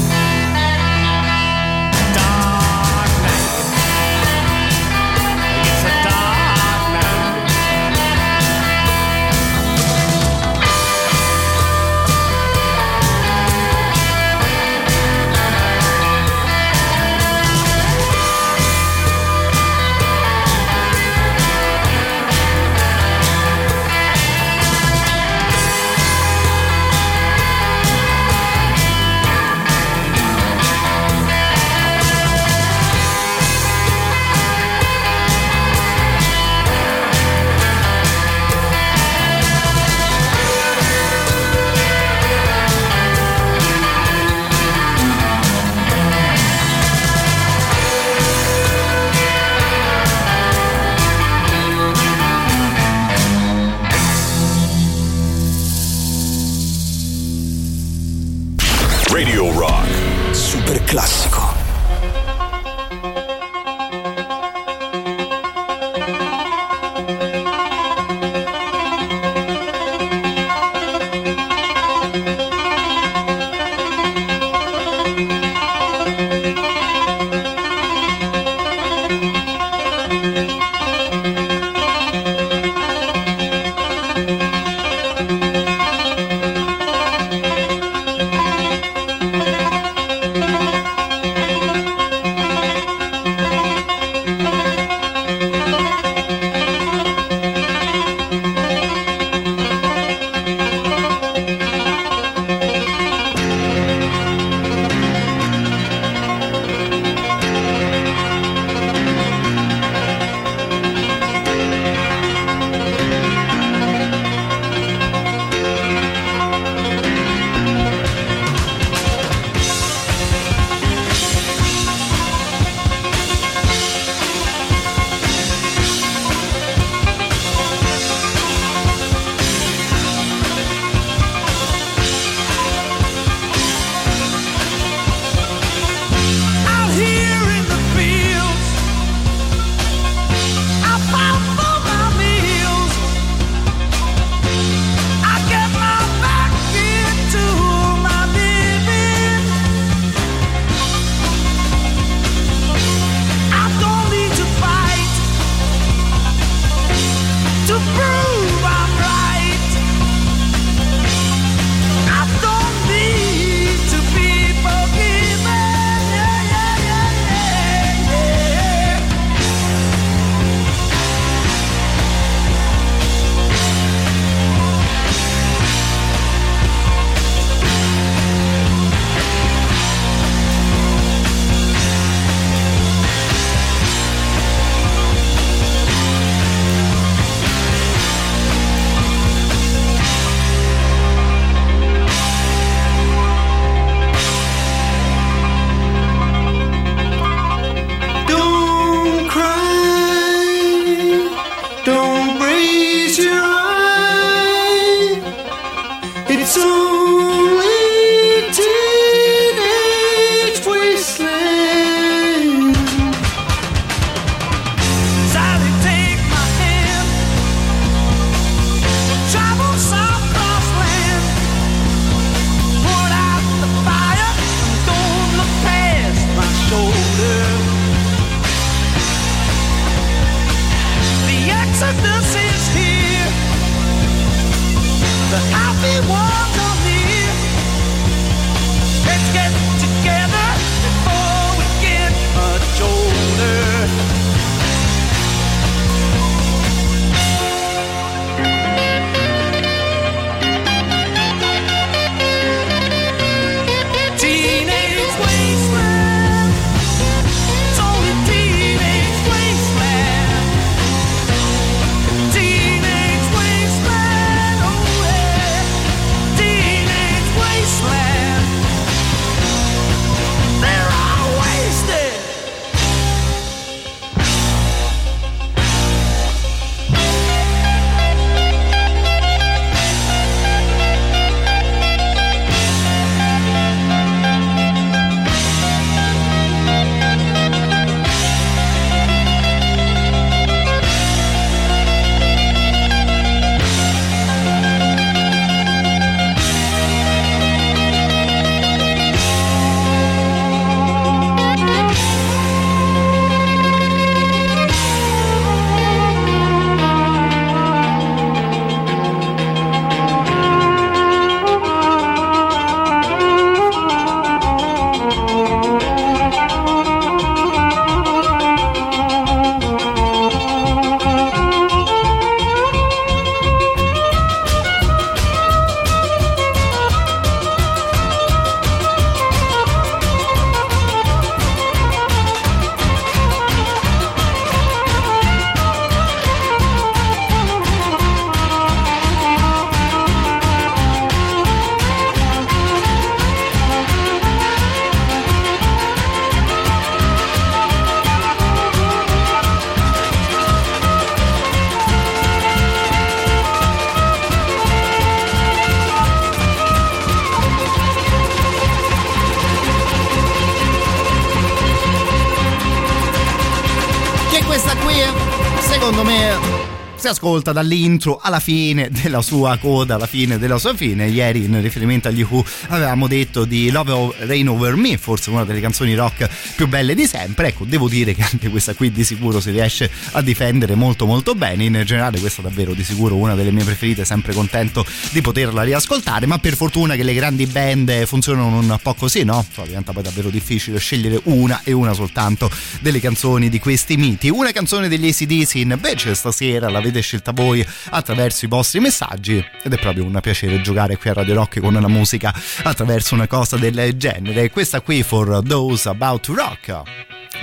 Ascolta dall'intro alla fine della sua coda, alla fine della sua fine. Ieri, in riferimento agli Who, avevamo detto di Love Rain Over Me, forse una delle canzoni rock più belle di sempre. Ecco, devo dire che anche questa qui di sicuro si riesce a difendere molto molto bene. In generale, questa è davvero di sicuro una delle mie preferite, sempre contento di poterla riascoltare. Ma per fortuna che le grandi band funzionano un po' così, no? So, diventa poi davvero difficile scegliere una e una soltanto delle canzoni di questi miti. Una canzone degli ACDC invece stasera scelta voi attraverso i vostri messaggi ed è proprio un piacere giocare qui a Radio Rock con la musica attraverso una cosa del genere. Questa qui for those about to rock.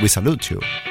We salute you.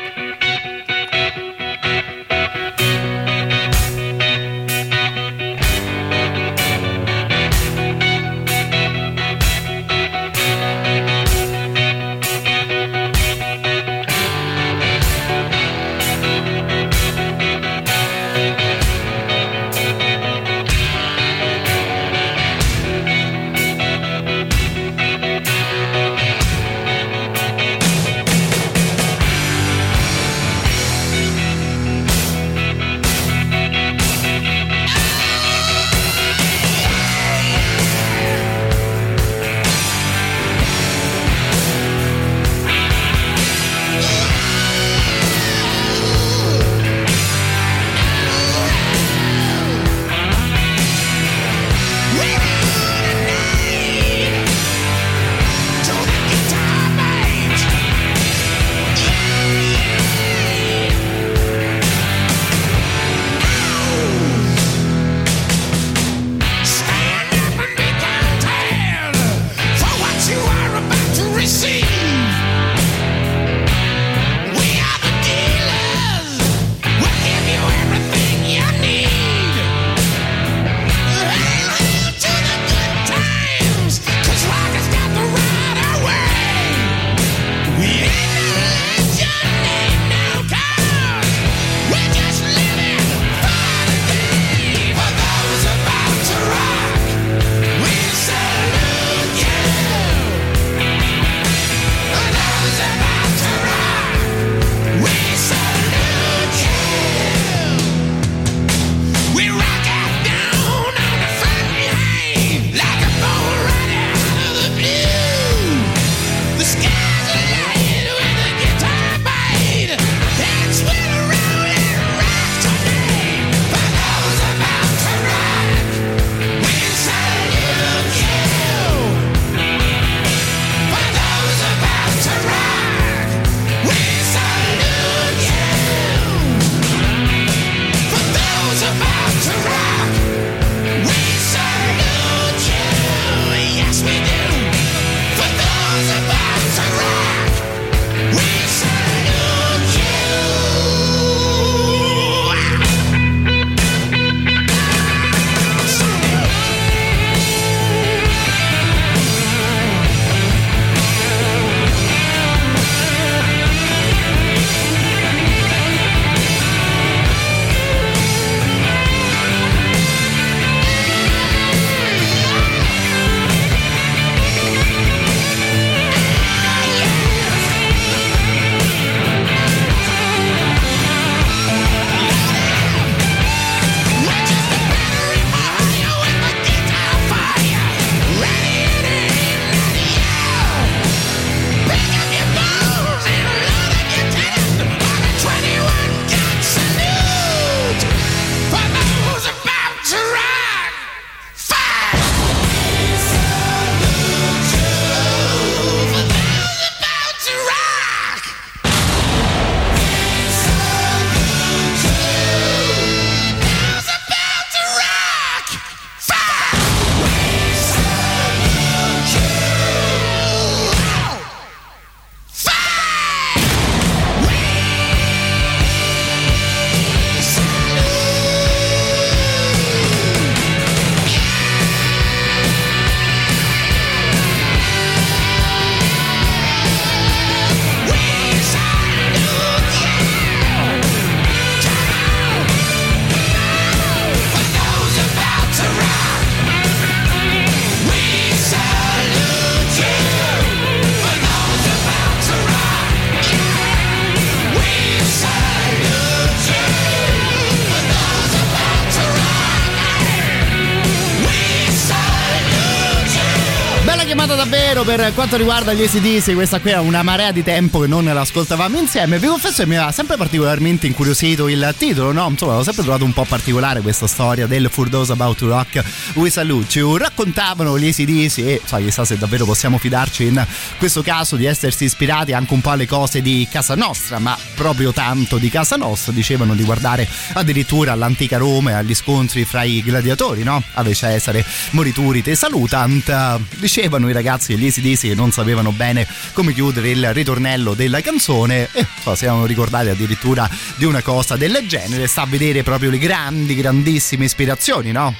Per quanto riguarda gli ACDC, questa qui è una marea di tempo che non l'ascoltavamo insieme. Vi confesso che mi ha sempre particolarmente incuriosito il titolo, no? Insomma, ho sempre trovato un po' particolare questa storia del For Those About to Rock We Salute You. Raccontavano gli ACDC e so, chissà se davvero possiamo fidarci in questo caso di essersi ispirati anche un po' alle cose di casa nostra, ma proprio tanto di casa nostra. Dicevano di guardare addirittura all'antica Roma e agli scontri fra i gladiatori, no? Ave Cesare, morituri te salutant. Dicevano i ragazzi degli ACDC che non sapevano bene come chiudere il ritornello della canzone e so, si erano ricordati addirittura di una cosa del genere. Sta a vedere proprio le grandi, grandissime ispirazioni, no?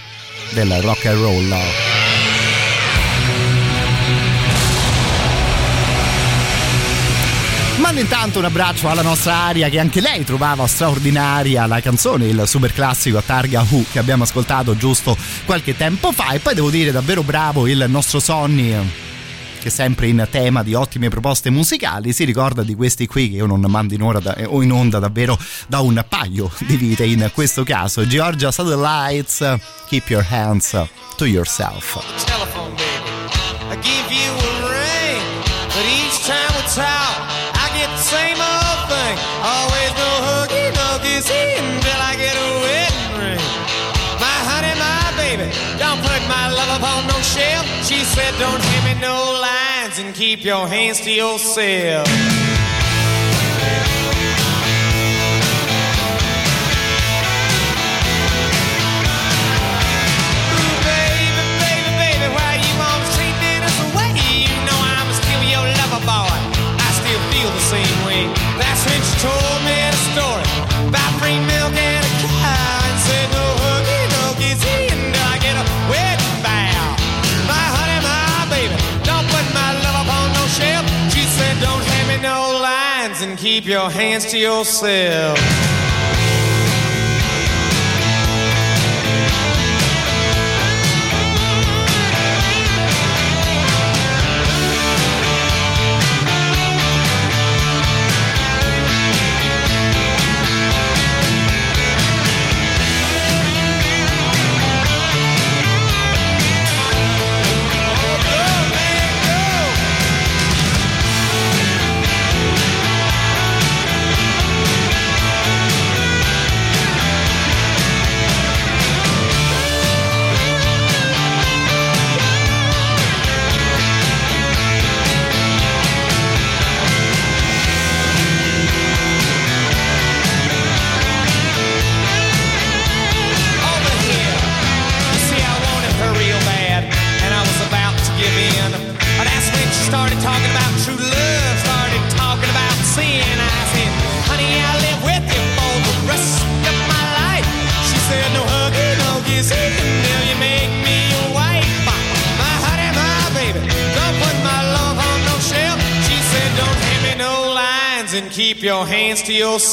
Del rock and roll. Mando intanto un abbraccio alla nostra Aria che anche lei trovava straordinaria la canzone, il super classico a targa Who che abbiamo ascoltato giusto qualche tempo fa e poi devo dire davvero bravo il nostro Sonny che sempre in tema di ottime proposte musicali si ricorda di questi qui che io non mando in, da, o in onda davvero da un paio di vite in questo caso Georgia Satellites Keep Your Hands to Yourself telephone, give you a ring, but each time we talk, I get the same old thing. Always no hooky, no kissy until I get a wedding ring. My honey, my baby, don't put my love upon said, don't give me no lines and keep your hands to yourself. Keep your hands to yourself.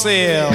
Yourself.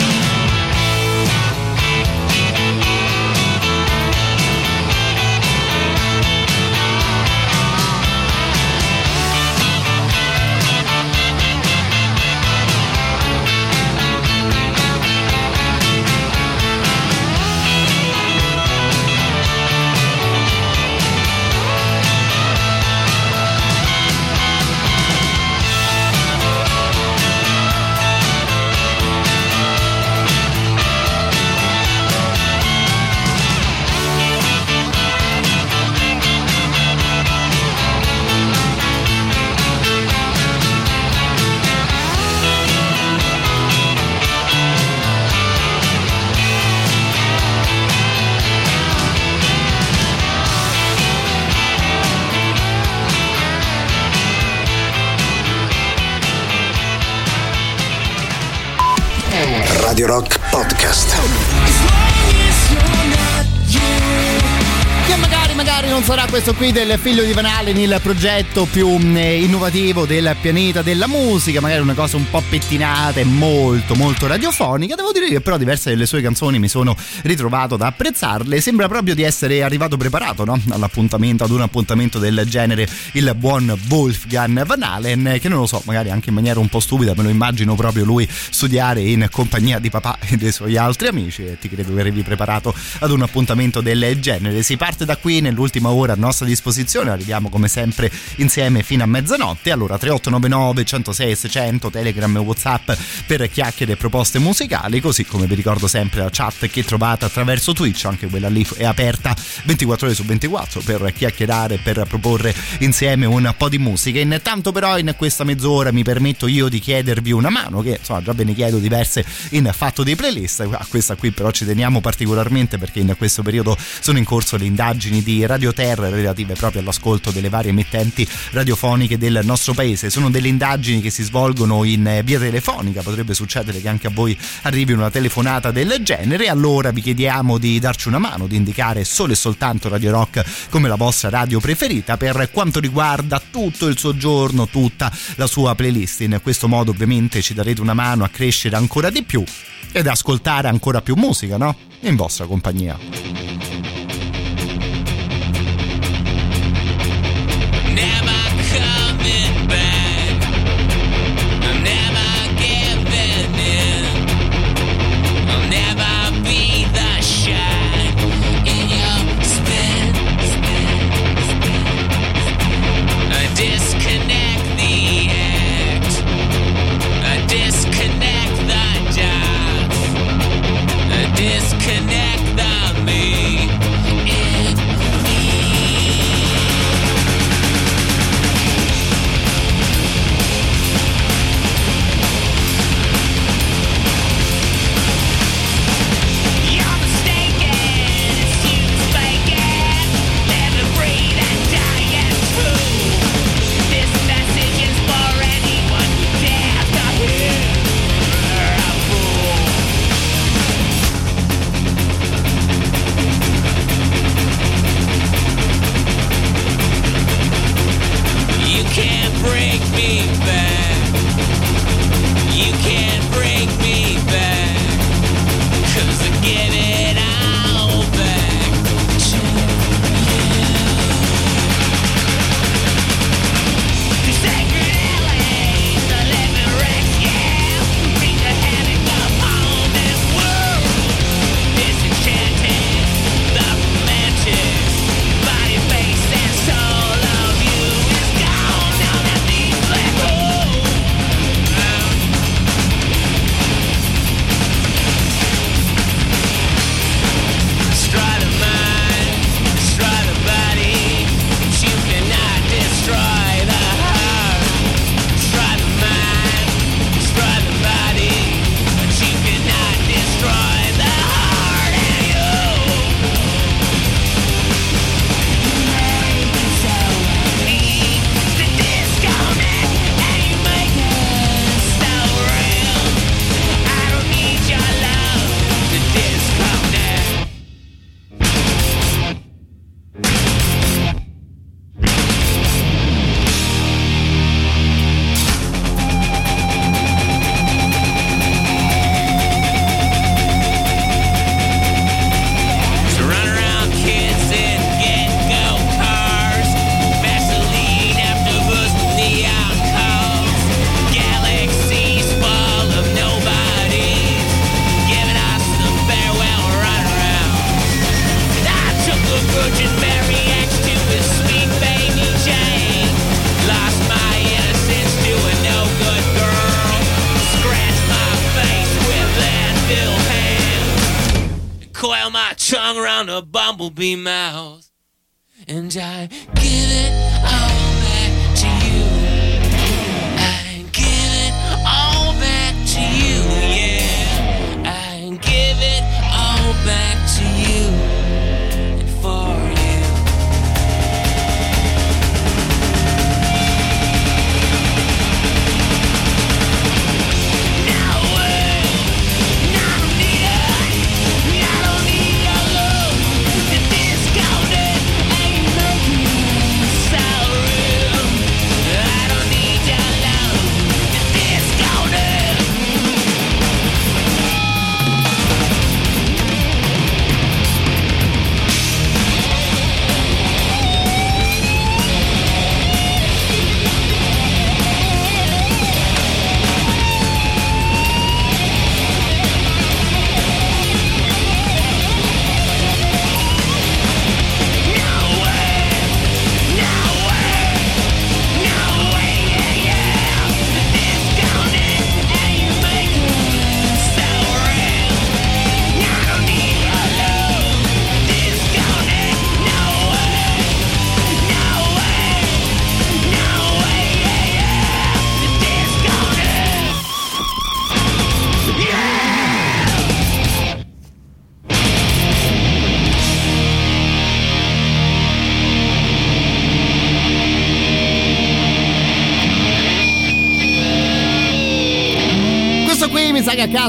Questo qui del figlio di Van Halen il progetto più mh, innovativo del pianeta della musica, magari una cosa un po' pettinata e molto molto radiofonica. Devo dire che però diverse delle sue canzoni mi sono ritrovato ad apprezzarle. Sembra proprio di essere arrivato preparato no? all'appuntamento, ad un appuntamento del genere, il buon Wolfgang Van Halen, che non lo so, magari anche in maniera un po' stupida, me lo immagino proprio lui studiare in compagnia di papà e dei suoi altri amici e ti credo che arrivi preparato ad un appuntamento del genere. Si parte da qui nel l'ultima ora a nostra disposizione, arriviamo come sempre insieme fino a mezzanotte. Allora 3899 106 600 Telegram e Whatsapp per chiacchiere e proposte musicali, così come vi ricordo sempre la chat che trovate attraverso Twitch, anche quella lì è aperta 24 ore su 24 per chiacchierare, per proporre insieme un po' di musica. Intanto però in questa mezz'ora mi permetto io di chiedervi una mano, che insomma già ve ne chiedo diverse in fatto di playlist, a questa qui però ci teniamo particolarmente perché in questo periodo sono in corso le indagini di Radio Terra relative proprio all'ascolto delle varie emittenti radiofoniche del nostro paese. Sono delle indagini che si svolgono in via telefonica, potrebbe succedere che anche a voi arrivi una telefonata del genere, allora vi chiediamo di darci una mano, di indicare solo e soltanto Radio Rock come la vostra radio preferita per quanto riguarda tutto il soggiorno, tutta la sua playlist. In questo modo ovviamente ci darete una mano a crescere ancora di più ed ascoltare ancora più musica, no? In vostra compagnia.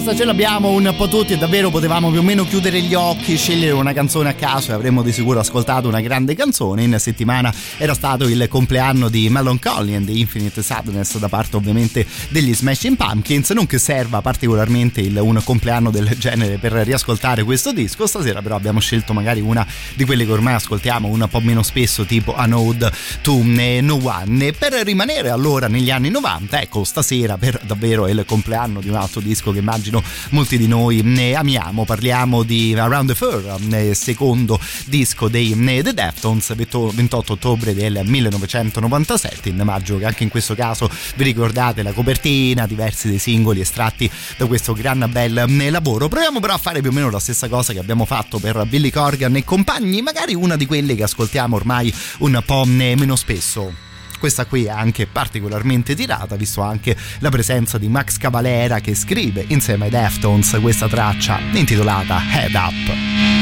Mi sa che a casa ce l'abbiamo un po' tutti e davvero potevamo più o meno chiudere gli occhi, scegliere una canzone a caso e avremmo di sicuro ascoltato una grande canzone. In settimana era stato il compleanno di Melancholy and the Infinite Sadness da parte ovviamente degli Smashing Pumpkins, non che serva particolarmente il, un compleanno del genere per riascoltare questo disco, stasera però abbiamo scelto magari una di quelle che ormai ascoltiamo un po' meno spesso tipo An Ode to No One. Per rimanere allora negli anni 90, ecco stasera per davvero il compleanno di un altro disco che immagino molti di noi ne amiamo. Parliamo di Around the Fur, secondo disco dei The Deftones, 28 ottobre del 1997. Immagino che anche in questo caso vi ricordate la copertina, diversi dei singoli estratti da questo gran bel lavoro. Proviamo però a fare più o meno la stessa cosa che abbiamo fatto per Billy Corgan e compagni, magari una di quelle che ascoltiamo ormai un po' meno spesso questa qui è anche particolarmente tirata, visto anche la presenza di Max Cavalera che scrive insieme ai Deftones questa traccia intitolata Head Up.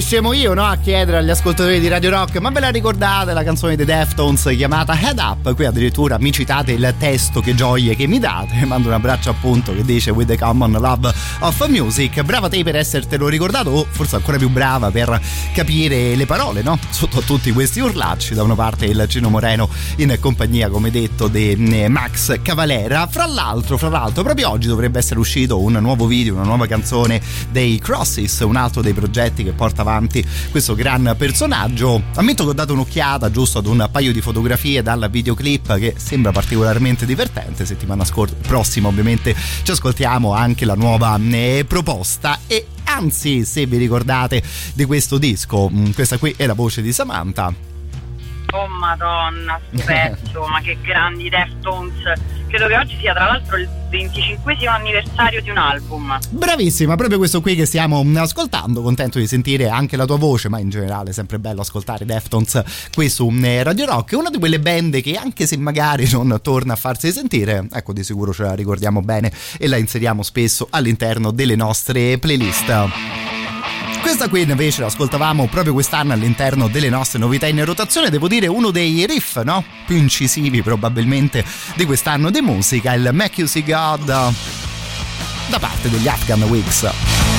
Scemo io no? a chiedere agli ascoltatori di Radio Rock ma ve la ricordate la canzone dei Deftones chiamata Head Up qui addirittura mi citate il testo che gioie che mi date [LAUGHS] mando un abbraccio appunto che dice With the common love of music brava te per essertelo ricordato o forse ancora più brava per capire le parole no? sotto a tutti questi urlacci da una parte il Gino Moreno in compagnia come detto di eh, Max Cavalera fra l'altro fra l'altro proprio oggi dovrebbe essere uscito un nuovo video una nuova canzone dei Crosses un altro dei progetti che porta avanti questo gran personaggio. Ammetto che ho dato un'occhiata giusto ad un paio di fotografie dal videoclip che sembra particolarmente divertente. Settimana scor- prossima ovviamente ci ascoltiamo anche la nuova eh, proposta e anzi se vi ricordate di questo disco, mh, questa qui è la voce di Samantha. Oh madonna, sto pezzo, [LAUGHS] ma che grandi Deftones. Credo che oggi sia tra l'altro il 25 anniversario di un album. Bravissima, proprio questo qui che stiamo ascoltando, contento di sentire anche la tua voce, ma in generale è sempre bello ascoltare Deftones qui su eh, Radio Rock, una di quelle band che anche se magari [LAUGHS] non torna a farsi sentire, ecco di sicuro ce la ricordiamo bene e la inseriamo spesso all'interno delle nostre playlist. Questa qui invece l'ascoltavamo proprio quest'anno all'interno delle nostre novità in rotazione, devo dire uno dei riff no? più incisivi probabilmente di quest'anno di musica, il Make You See God da parte degli Afghan Wigs.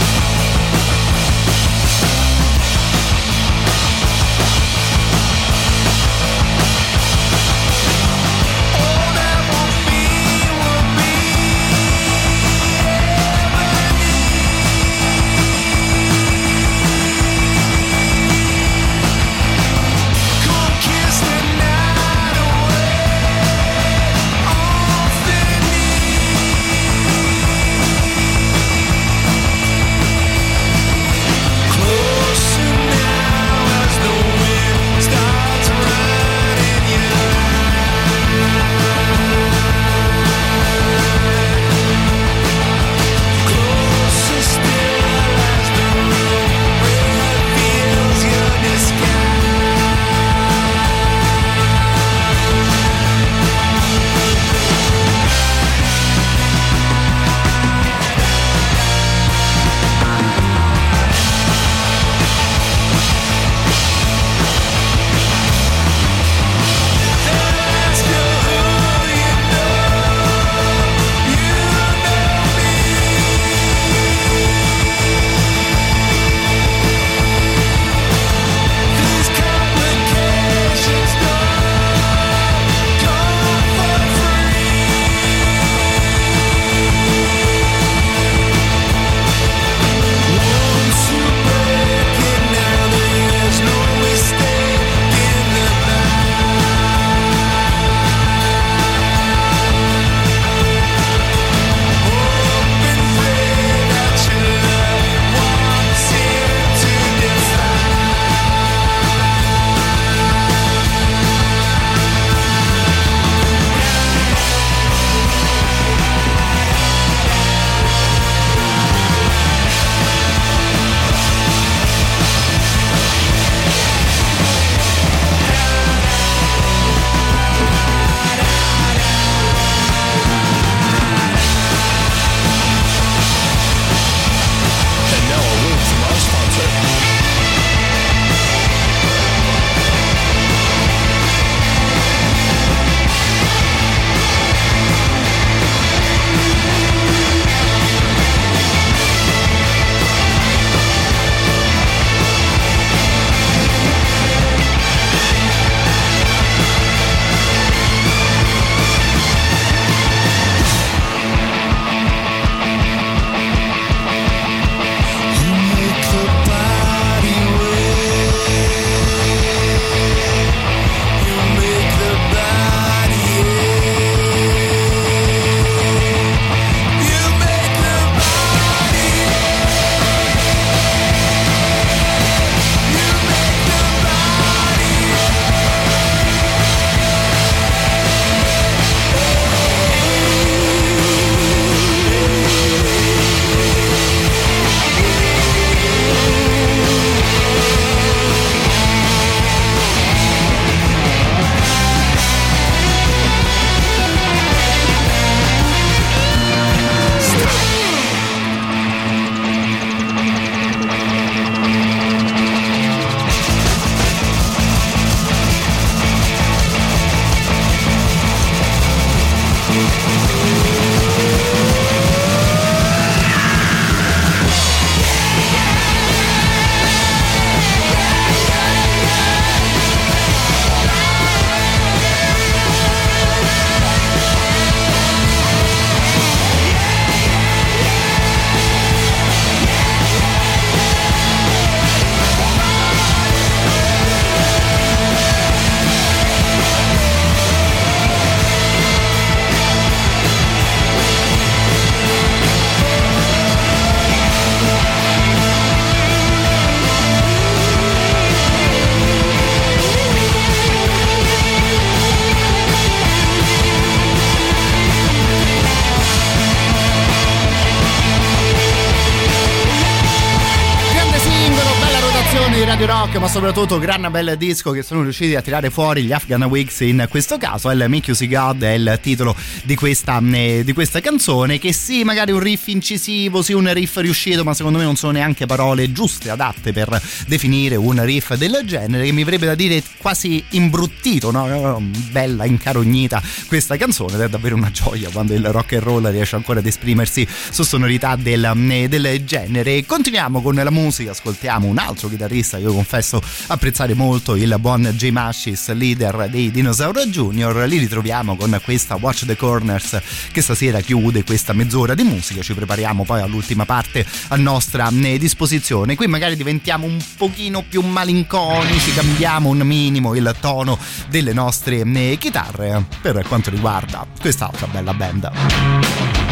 Ma soprattutto gran bel disco che sono riusciti a tirare fuori gli Afghan Wigs in questo caso. Il Make You See God è il titolo di questa, eh, di questa canzone. Che sì, magari un riff incisivo, sì, un riff riuscito, ma secondo me non sono neanche parole giuste, adatte per definire un riff del genere. Che mi avrebbe da dire quasi imbruttito, no? Bella, incarognita questa canzone. Ed è davvero una gioia quando il rock and roll riesce ancora ad esprimersi su sonorità del, eh, del genere. Continuiamo con la musica, ascoltiamo un altro chitarrista, io confesso apprezzare molto il buon Jay Mashis, leader dei Dinosaur Junior. Li ritroviamo con questa Watch the Corners che stasera chiude questa mezz'ora di musica. Ci prepariamo poi all'ultima parte a nostra eh, disposizione. Qui magari diventiamo un pochino più malinconici, cambiamo un minimo il tono delle nostre eh, chitarre per quanto riguarda quest'altra bella band.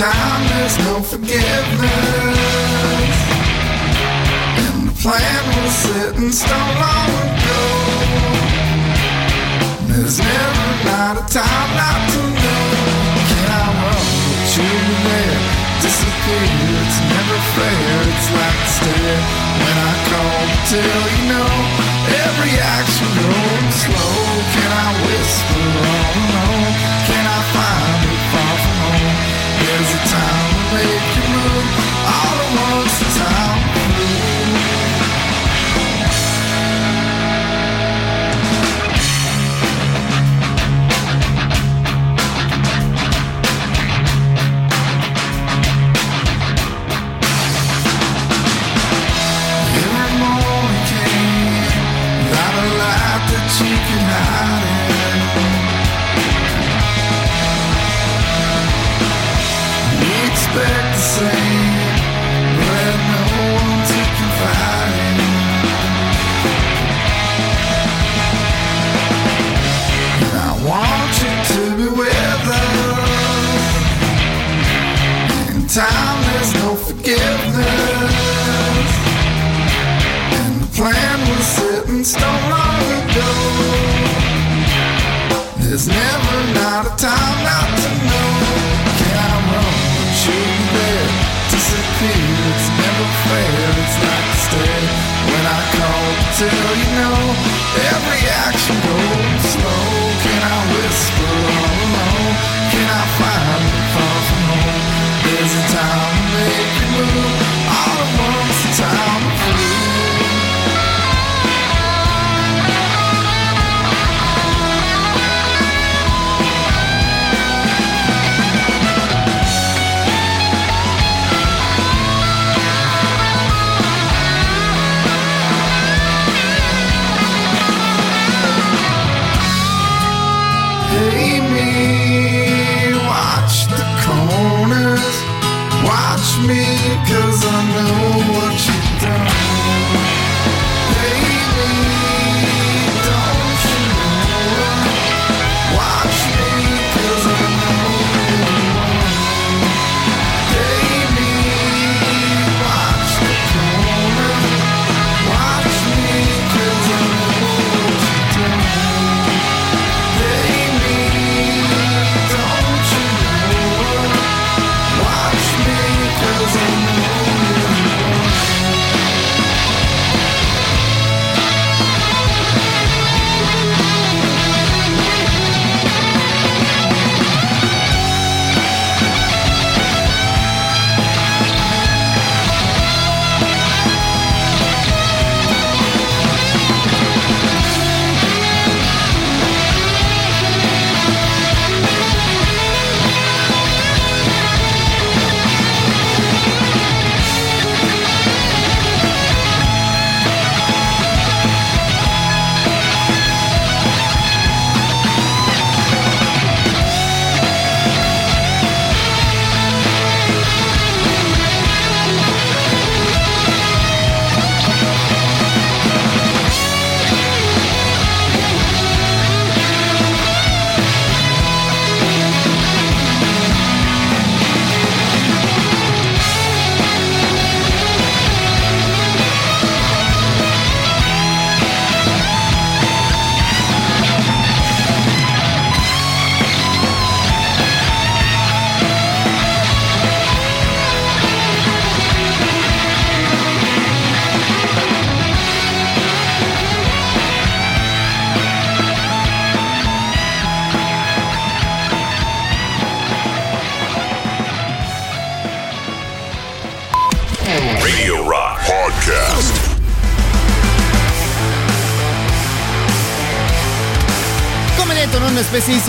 Time there's no forgiveness. And the plan was set in stone long ago. There's never not a time not to know. Can I run with you there? Disappear, it's never fair. It's like a stare when I call to tell you know Every action goes slow. Can I whisper all alone? Time. In stone long ago. There's never not a time not to know. Can I run there? Disappear, it's never fair. It's like a stare when I call to tell you no. Every action goes slow. Can I whisper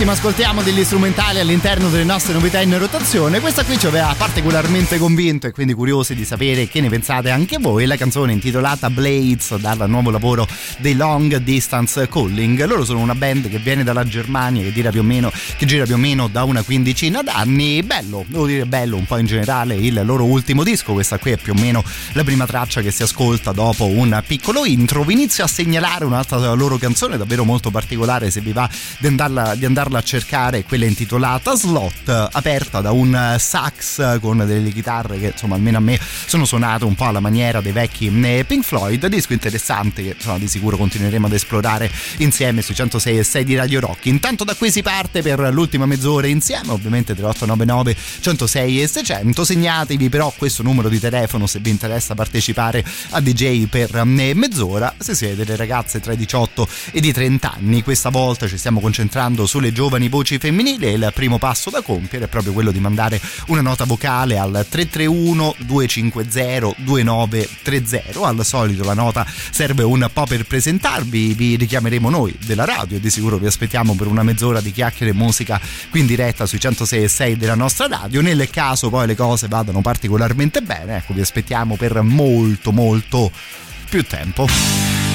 spessissimo ascoltiamo degli strumentali all'interno delle nostre novità in rotazione. Questa qui ci aveva particolarmente convinto e quindi curiosi di sapere che ne pensate anche voi. La canzone intitolata Blades dal nuovo lavoro dei Long Distance Calling. Loro sono una band che viene dalla Germania, che più o meno, che gira più o meno da una quindicina d'anni. Bello, devo dire bello un po' in generale il loro ultimo disco. Questa qui è più o meno la prima traccia che si ascolta dopo un piccolo intro. Vi inizio a segnalare un'altra loro canzone davvero molto particolare se vi va di andarla, di andarla a cercare, quella intitolata Slot, aperta da un sax con delle chitarre che insomma almeno a me sono suonate un po' alla maniera dei vecchi eh, Pink Floyd, disco interessante che insomma, di sicuro continueremo ad esplorare insieme sui 106 e 6 di Radio Rock. Intanto da qui si parte per l'ultima mezz'ora insieme, ovviamente 3899 106 e 600, segnatevi però questo numero di telefono se vi interessa partecipare a DJ per eh, mezz'ora, se siete delle ragazze tra i 18 e i 30 anni, questa volta ci stiamo concentrando sulle giovani voci femminili e il primo passo da compiere è proprio quello di mandare una nota vocale al 331 250 2930 al solito la nota serve un po' per presentarvi vi richiameremo noi della radio e di sicuro vi aspettiamo per una mezz'ora di chiacchiere e musica qui in diretta sui 106 e 6 della nostra radio. Nel caso poi le cose vadano particolarmente bene ecco vi aspettiamo per molto molto più tempo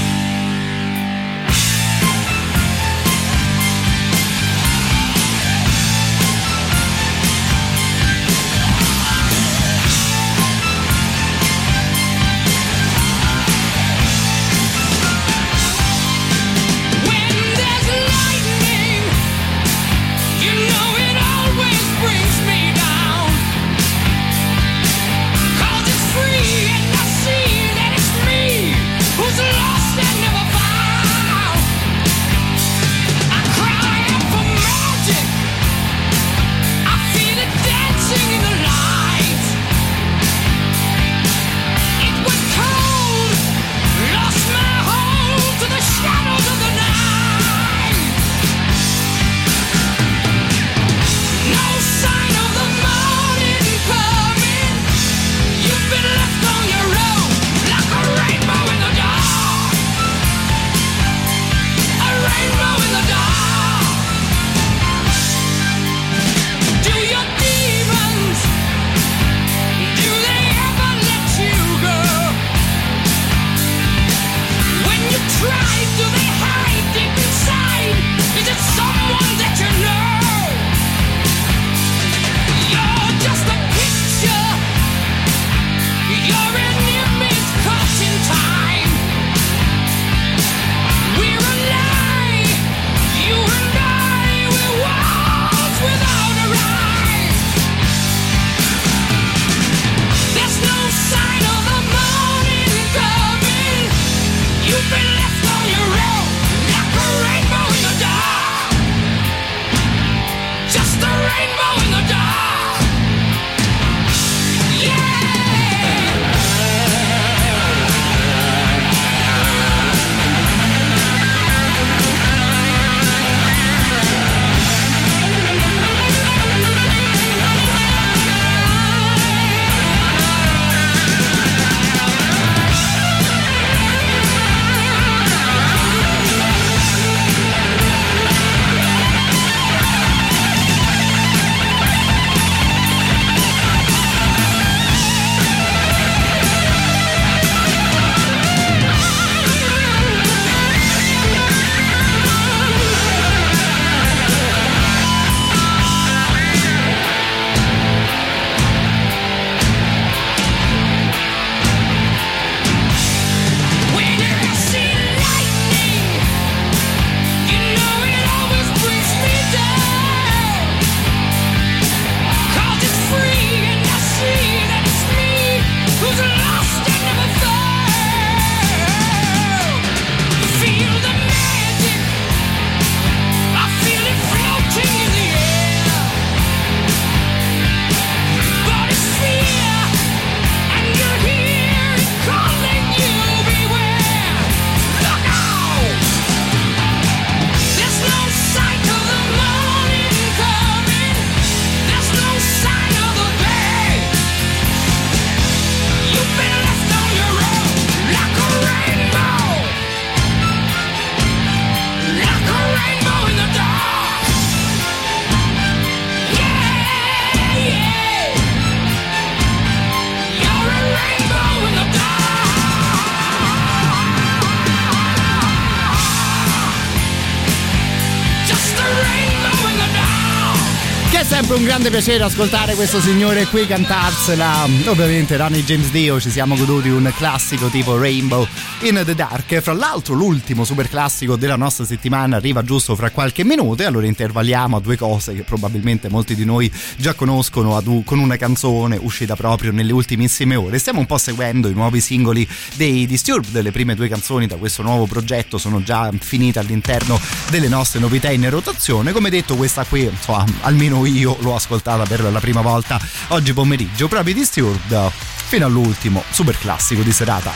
grande piacere ascoltare questo signore qui cantarsela. Ovviamente Ronnie James Dio ci siamo goduti un classico tipo Rainbow in the Dark. Fra l'altro l'ultimo super classico della nostra settimana arriva giusto fra qualche minuto e allora intervalliamo a due cose che probabilmente molti di noi già conoscono un, con una canzone uscita proprio nelle ultimissime ore. Stiamo un po' seguendo i nuovi singoli dei Disturbed, le prime due canzoni da questo nuovo progetto sono già finite all'interno delle nostre novità in rotazione. Come detto questa qui, insomma, almeno io lo ascolto ascoltata per la prima volta oggi pomeriggio, proprio Disturbed fino all'ultimo super classico di serata.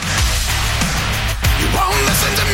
You won't.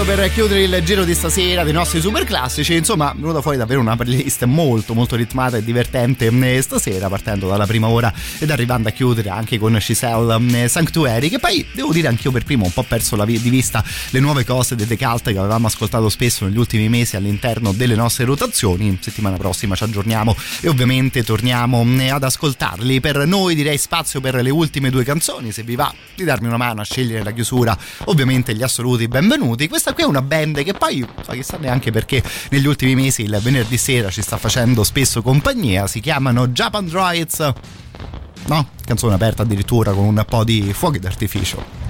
Modo per chiudere il giro di stasera dei nostri super classici. Insomma, è venuta fuori davvero una playlist molto molto ritmata e divertente eh, stasera, partendo dalla prima ora ed arrivando a chiudere anche con Giselle eh, Sanctuary. Che poi devo dire anch'io per primo ho un po' perso la di vista le nuove cose dei The Cult che avevamo ascoltato spesso negli ultimi mesi all'interno delle nostre rotazioni. Settimana prossima ci aggiorniamo e ovviamente torniamo eh, ad ascoltarli. Per noi direi spazio per le ultime due canzoni. Se vi va di darmi una mano a scegliere la chiusura, ovviamente gli assoluti benvenuti. Questa qui è una band che poi, chissà neanche perché negli ultimi mesi il venerdì sera ci sta facendo spesso compagnia. Si chiamano Japan Droids. No, canzone aperta addirittura con un po' di fuochi d'artificio.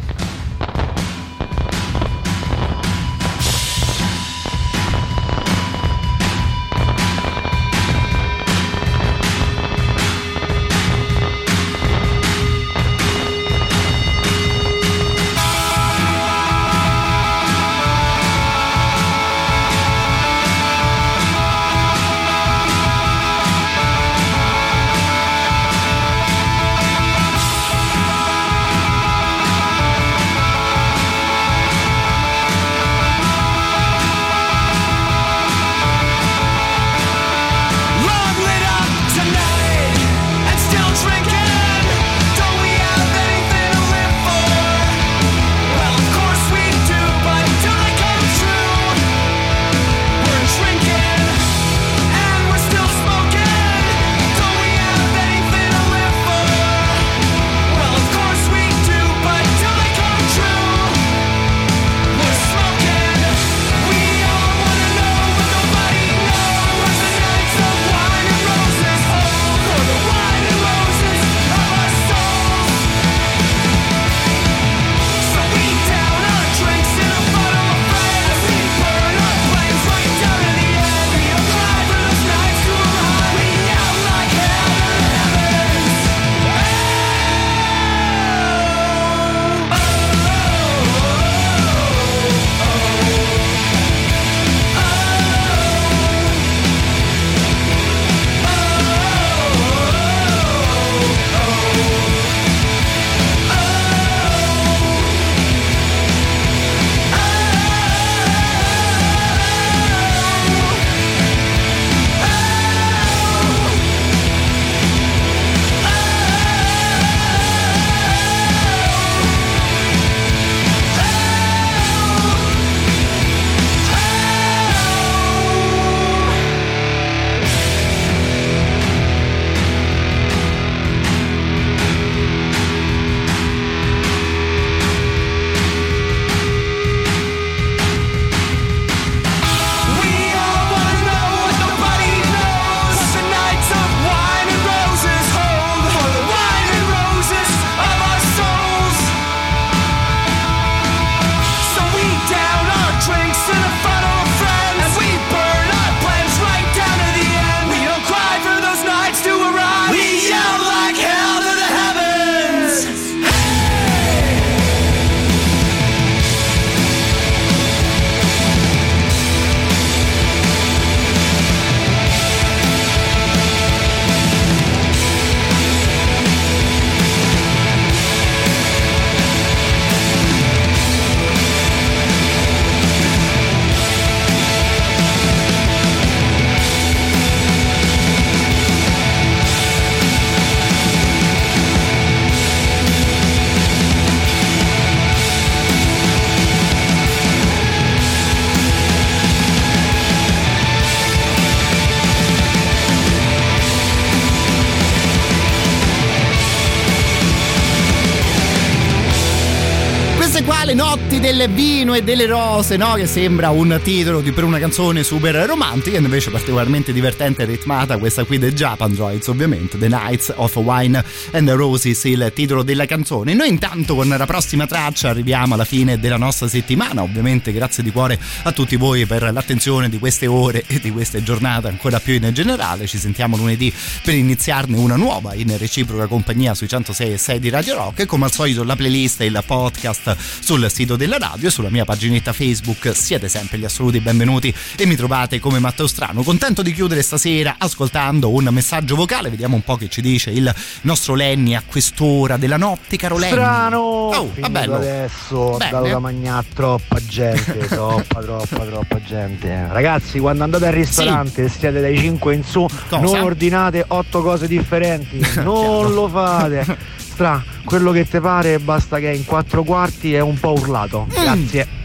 Del vino e delle rose, no? Che sembra un titolo per una canzone super romantica, invece particolarmente divertente e ritmata, questa qui dei Japan Droids, ovviamente, The Nights of Wine and Roses, il titolo della canzone. Noi intanto con la prossima traccia arriviamo alla fine della nostra settimana, ovviamente grazie di cuore a tutti voi per l'attenzione di queste ore e di queste giornate, ancora più in generale. Ci sentiamo lunedì per iniziarne una nuova in reciproca compagnia sui 106 e 6 di Radio Rock e come al solito la playlist e il podcast sul sito della radio e sulla mia paginetta Facebook. Siete sempre gli assoluti benvenuti e mi trovate come Matteo Strano. Contento di chiudere stasera ascoltando un messaggio vocale. Vediamo un po' che ci dice il nostro Lenny a quest'ora della notte, caro Lenny. Strano! Oh, va bello. adesso Bene. dato da mangiare troppa gente, [LAUGHS] troppa, troppa, troppa gente. Ragazzi, quando andate al ristorante e siete dai 5 in su, non ordinate 8 cose differenti, [LAUGHS] non lo fate. [LAUGHS] Stra, quello che ti pare basta che in quattro quarti è un po' urlato. Mm. Grazie.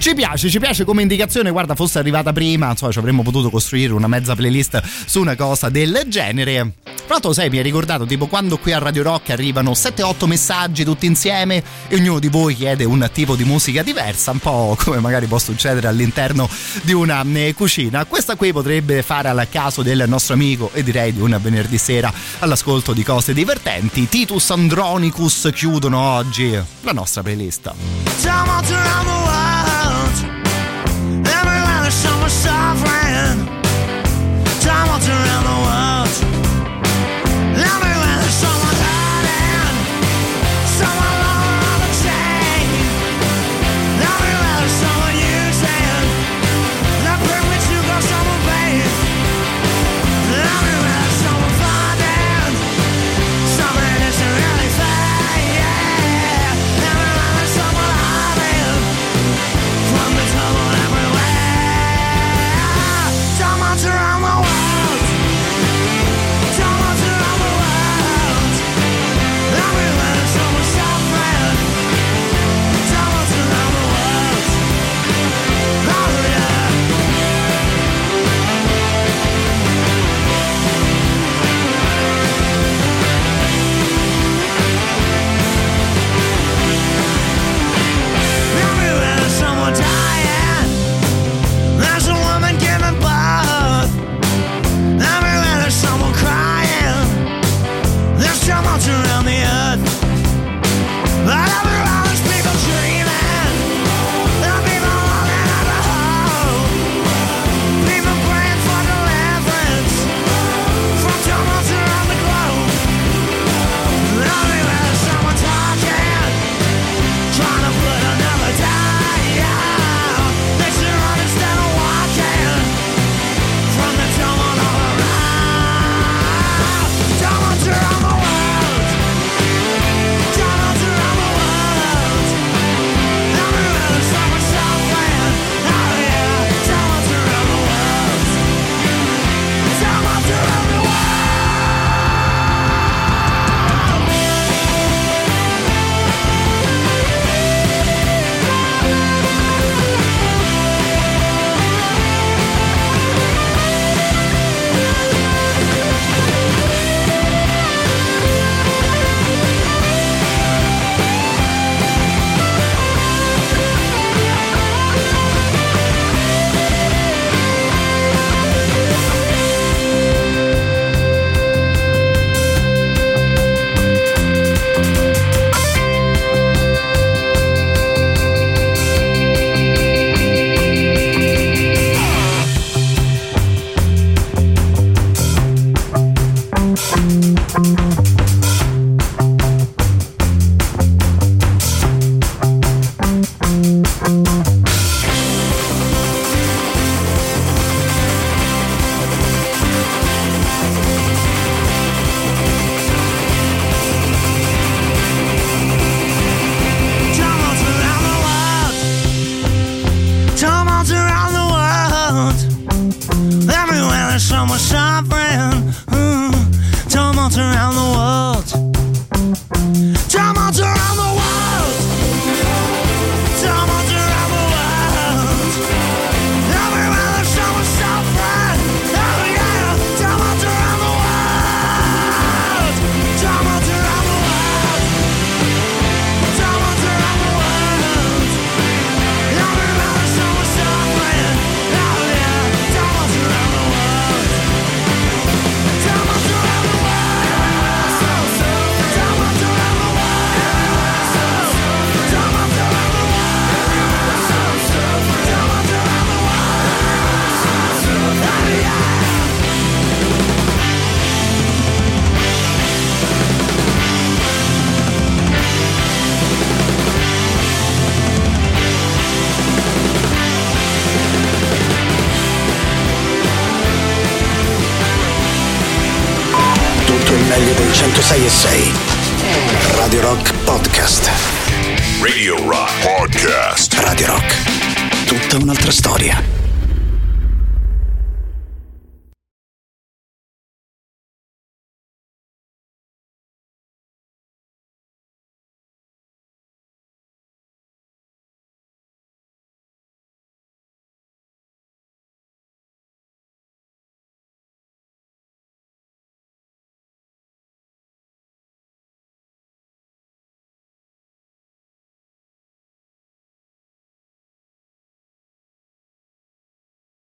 Ci piace, ci piace come indicazione, guarda, fosse arrivata prima, insomma, ci avremmo potuto costruire una mezza playlist su una cosa del genere. Tra l'altro, sai, mi hai ricordato, tipo, quando qui a Radio Rock arrivano 7-8 messaggi tutti insieme e ognuno di voi chiede un tipo di musica diversa, un po' come magari può succedere all'interno di una eh, cucina. Questa qui potrebbe fare al caso del nostro amico e direi di un venerdì sera all'ascolto di cose divertenti. Titus Andronicus chiudono oggi la nostra playlist. World. summer sovereign. Time walks around the world.